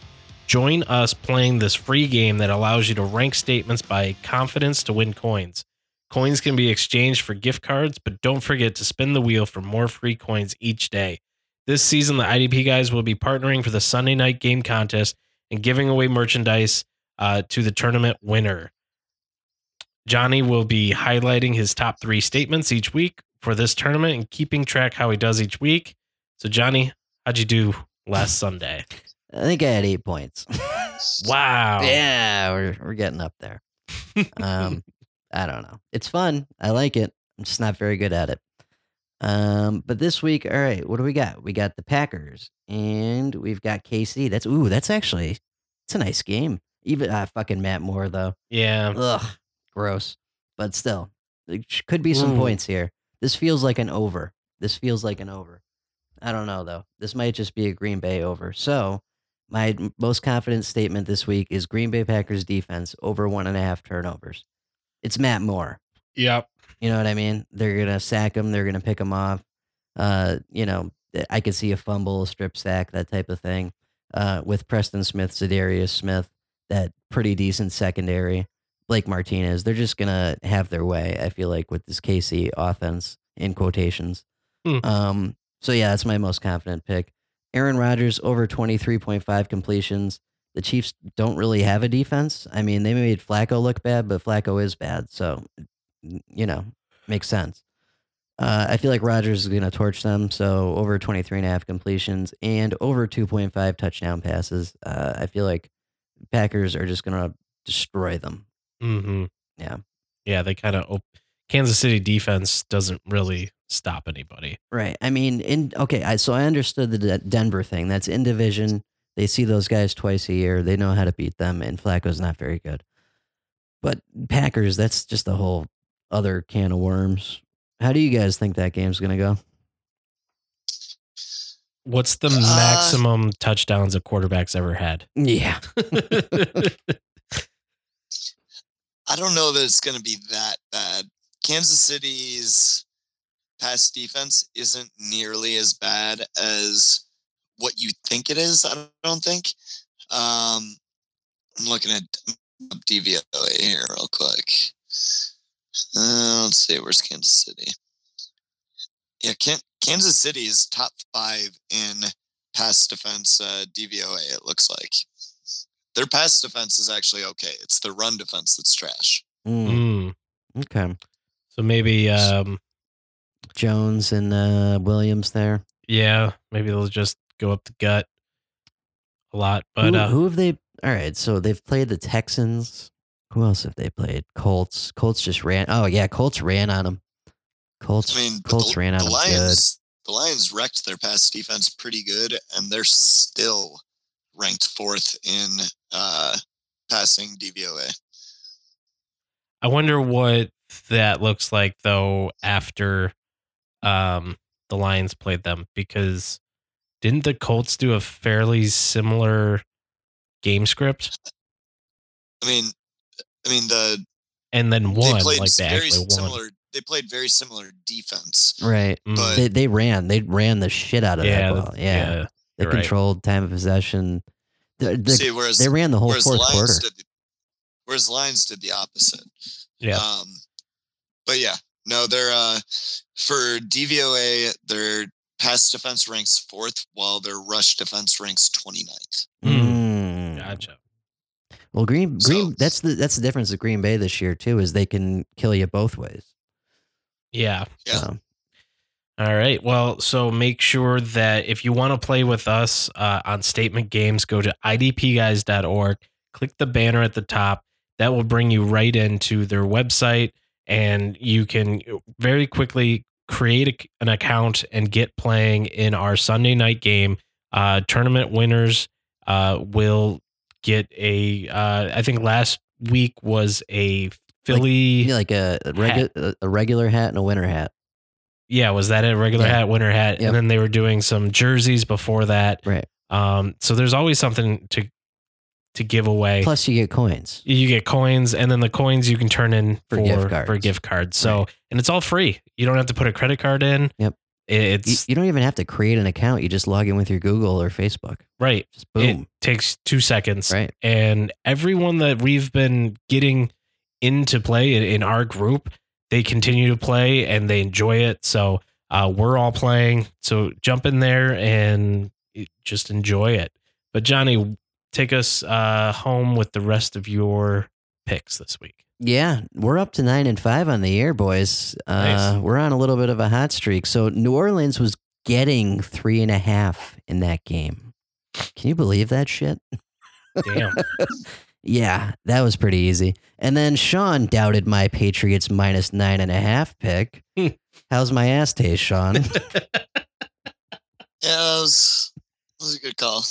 Join us playing this free game that allows you to rank statements by confidence to win coins. Coins can be exchanged for gift cards, but don't forget to spin the wheel for more free coins each day. This season, the IDP guys will be partnering for the Sunday night game contest and giving away merchandise uh, to the tournament winner. Johnny will be highlighting his top three statements each week for this tournament and keeping track how he does each week. So, Johnny, how'd you do last Sunday? I think I had eight points. Wow. yeah, we're we're getting up there. Um, I don't know. It's fun. I like it. I'm just not very good at it. Um, but this week, all right, what do we got? We got the Packers and we've got KC. That's ooh, that's actually it's a nice game. Even uh, fucking Matt Moore though. Yeah. Ugh, gross. But still, there could be some Mm. points here. This feels like an over. This feels like an over. I don't know though. This might just be a Green Bay over. So, my most confident statement this week is Green Bay Packers defense over one and a half turnovers. It's Matt Moore. Yep. You know what I mean? They're gonna sack him. They're gonna pick him off. Uh, you know, I could see a fumble, a strip sack, that type of thing. Uh, with Preston Smith, Za'Darius Smith, that pretty decent secondary. Blake Martinez, they're just gonna have their way. I feel like with this KC offense in quotations. Hmm. Um, so yeah, that's my most confident pick. Aaron Rodgers over twenty three point five completions. The Chiefs don't really have a defense. I mean, they made Flacco look bad, but Flacco is bad. So, you know, makes sense. Uh, I feel like Rodgers is going to torch them. So over 23 and a half completions and over 2.5 touchdown passes. Uh, I feel like Packers are just going to destroy them. Mm-hmm. Yeah. Yeah. They kind of, op- Kansas City defense doesn't really stop anybody. Right. I mean, in okay. I, so I understood the De- Denver thing. That's in division. They see those guys twice a year. They know how to beat them, and Flacco's not very good. But Packers, that's just a whole other can of worms. How do you guys think that game's going to go? What's the Uh, maximum touchdowns a quarterback's ever had? Yeah. I don't know that it's going to be that bad. Kansas City's pass defense isn't nearly as bad as what you think it is. I don't think. Um, I'm looking at DVOA here real quick. Uh, let's see, where's Kansas City? Yeah, Kansas City is top five in pass defense uh, DVOA. It looks like their pass defense is actually okay. It's the run defense that's trash. Mm, Mm, okay. so maybe, um, Jones and uh, Williams there. yeah, maybe they'll just go up the gut a lot. But who, uh, who have they? All right, so they've played the Texans. Who else have they played? Colts. Colts just ran. Oh yeah, Colts ran on them. Colts. I mean, Colts the, ran on the them Lions. The Lions wrecked their pass defense pretty good, and they're still ranked fourth in uh, passing DVOA. I wonder what that looks like though after um the Lions played them because didn't the Colts do a fairly similar game script I mean, I mean the and then won they played like they very actually won. similar. They played very similar defense. Right. Mm, but- They they ran. They ran the shit out of yeah, that that- ball. Yeah. yeah, they you're right. controlled time of possession. The, the, See, whereas they ran the whole fourth the quarter. Did, the- whereas the Lions did the opposite. yeah. Um, but yeah, no, they're uh, for DVOA, their pass defense ranks fourth, while their rush defense ranks 29th. Mm. Gotcha. Well, Green Green So- that's the that's the difference of Green Bay this year too is they can kill you both ways. Yeah. Yeah. So, All right. Well, so make sure that if you want to play with us uh, on Statement Games, go to idpguys.org, click the banner at the top. That will bring you right into their website, and you can very quickly create a, an account and get playing in our Sunday night game. Uh, tournament winners uh, will get a. Uh, I think last week was a Philly. know, like a a, regu- a, a regular hat and a winter hat. Yeah, was that a regular Yeah. hat, winter hat? Yep. And then they were doing some jerseys before that. Right. Um, so there's always something to to give away. Plus, you get coins. you get coins, and then the coins you can turn in For for gift for cards. gift cards. So and it's all free. You don't have to put a credit card in. Yep. It- You, It's you don't even have to create an account. You just log in with your Google or Facebook. right. Just It boom. takes two seconds. right. And everyone that we've been getting into play in, in our group, they continue to play and they enjoy it. So uh, we're all playing. So jump in there and just enjoy it. But Johnny, take us uh, home with the rest of your picks this week. Yeah, we're up to nine and five on the air, boys. Uh, Nice. We're on a little bit of a hot streak. So New Orleans was getting three and a half in that game. Can you believe that shit? Damn. Yeah, that was pretty easy. And then Sean doubted my Patriots minus nine and a half pick. Hmm. How's my ass taste, Sean? Yeah, that was, that was a good call.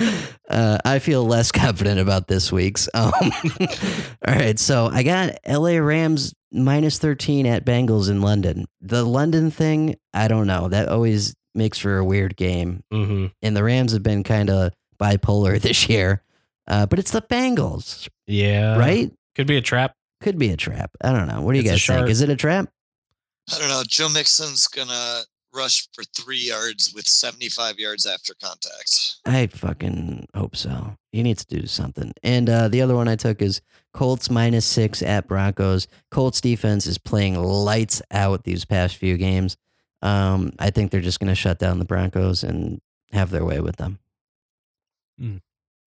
uh, I feel less confident about this week's. Um, all right, so I got LA Rams minus 13 at Bengals in London. The London thing, I don't know. That always makes for a weird game. hmm And the Rams have been kind of bipolar this year. Uh, but it's the Bengals, Yeah. right? Could be a trap. Could be a trap. I don't know. What do you It's a guys think? Is it a trap? I don't know. Joe Mixon's gonna rush for three yards with 75 yards after contact. I fucking hope so. He needs to do something. And uh, the other one I took is Colts minus six at Broncos. Colts defense is playing lights out these past few games. Um, I think they're just going to shut down the Broncos and have their way with them. Hmm.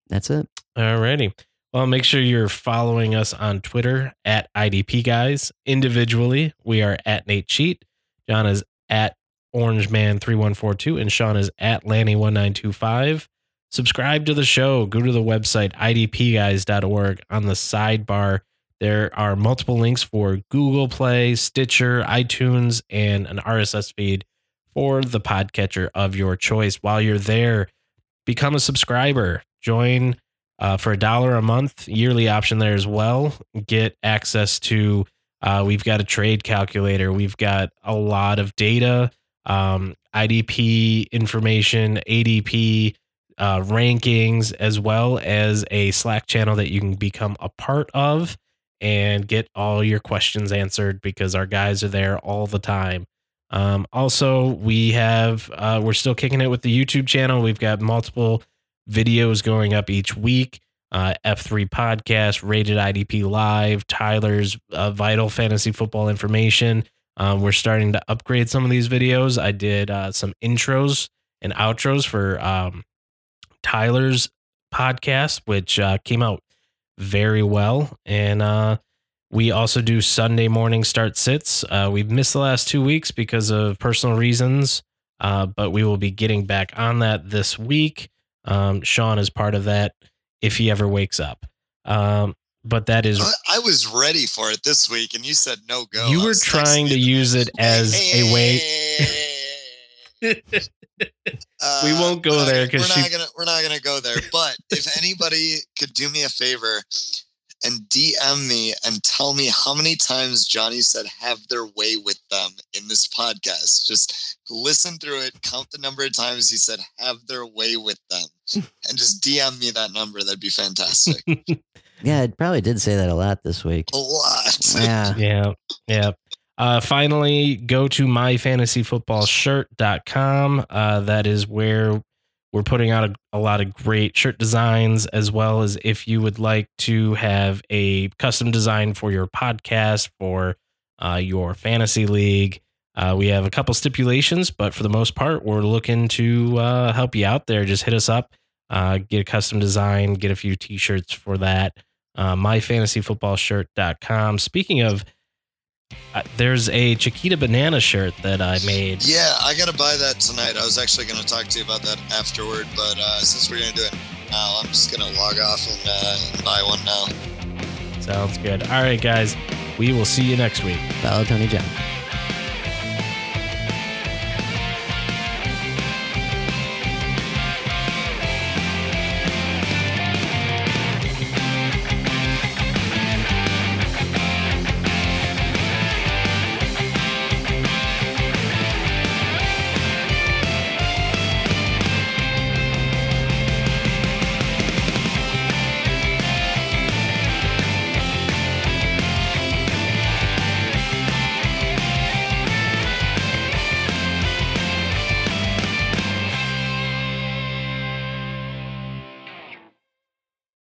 That's it. Alrighty. Well, make sure you're following us on Twitter at IDP Guys. Individually, we are at Nate Cheat. John is at OrangeMan3142, and Sean is at Lanny1925. Subscribe to the show. Go to the website, idpguys.org. On the sidebar, there are multiple links for Google Play, Stitcher, iTunes, and an RSS feed for the podcatcher of your choice. While you're there, become a subscriber. Join uh, for a dollar a month, yearly option there as well. Get access to. Uh, we've got a trade calculator. We've got a lot of data. Um, IDP information, ADP uh, rankings, as well as a Slack channel that you can become a part of and get all your questions answered because our guys are there all the time. Um, also, we have uh, we're still kicking it with the YouTube channel. We've got multiple videos going up each week. Uh, F3 podcast, rated IDP live, Tyler's uh, vital fantasy football information. Um, we're starting to upgrade some of these videos. I did uh, some intros and outros for um, Tyler's podcast, which uh, came out very well. And uh, we also do Sunday morning start sits. Uh, we've missed the last two weeks because of personal reasons, uh, but we will be getting back on that this week. Um, Sean is part of that if he ever wakes up. Um, but that is I- was ready for it this week, and you said no go. You were trying to use it as a way. Uh, We won't go there 'cause we're she- we're not gonna go there. But if anybody could do me a favor and DM me and tell me how many times Johnny said "have their way with them" in this podcast, just listen through it, count the number of times he said "have their way with them," and just DM me that number. That'd be fantastic. Yeah, it probably did say that a lot this week. a lot. Yeah. yeah yeah uh finally go to myfantasyfootballshirt.com uh that is where we're putting out a, a lot of great shirt designs as well as if you would like to have a custom design for your podcast for uh, your fantasy league uh, we have a couple stipulations but for the most part we're looking to uh, help you out there just hit us up uh, get a custom design get a few t-shirts for that uh, myfantasyfootballshirt.com speaking of uh, there's a Chiquita banana shirt that I made. Yeah, I gotta buy that tonight. I was actually gonna talk to you about that afterward, but uh, since we're gonna do it now, I'm just gonna log off and, uh, and buy one now. Sounds good. All right, guys. We will see you next week. Follow Tony John.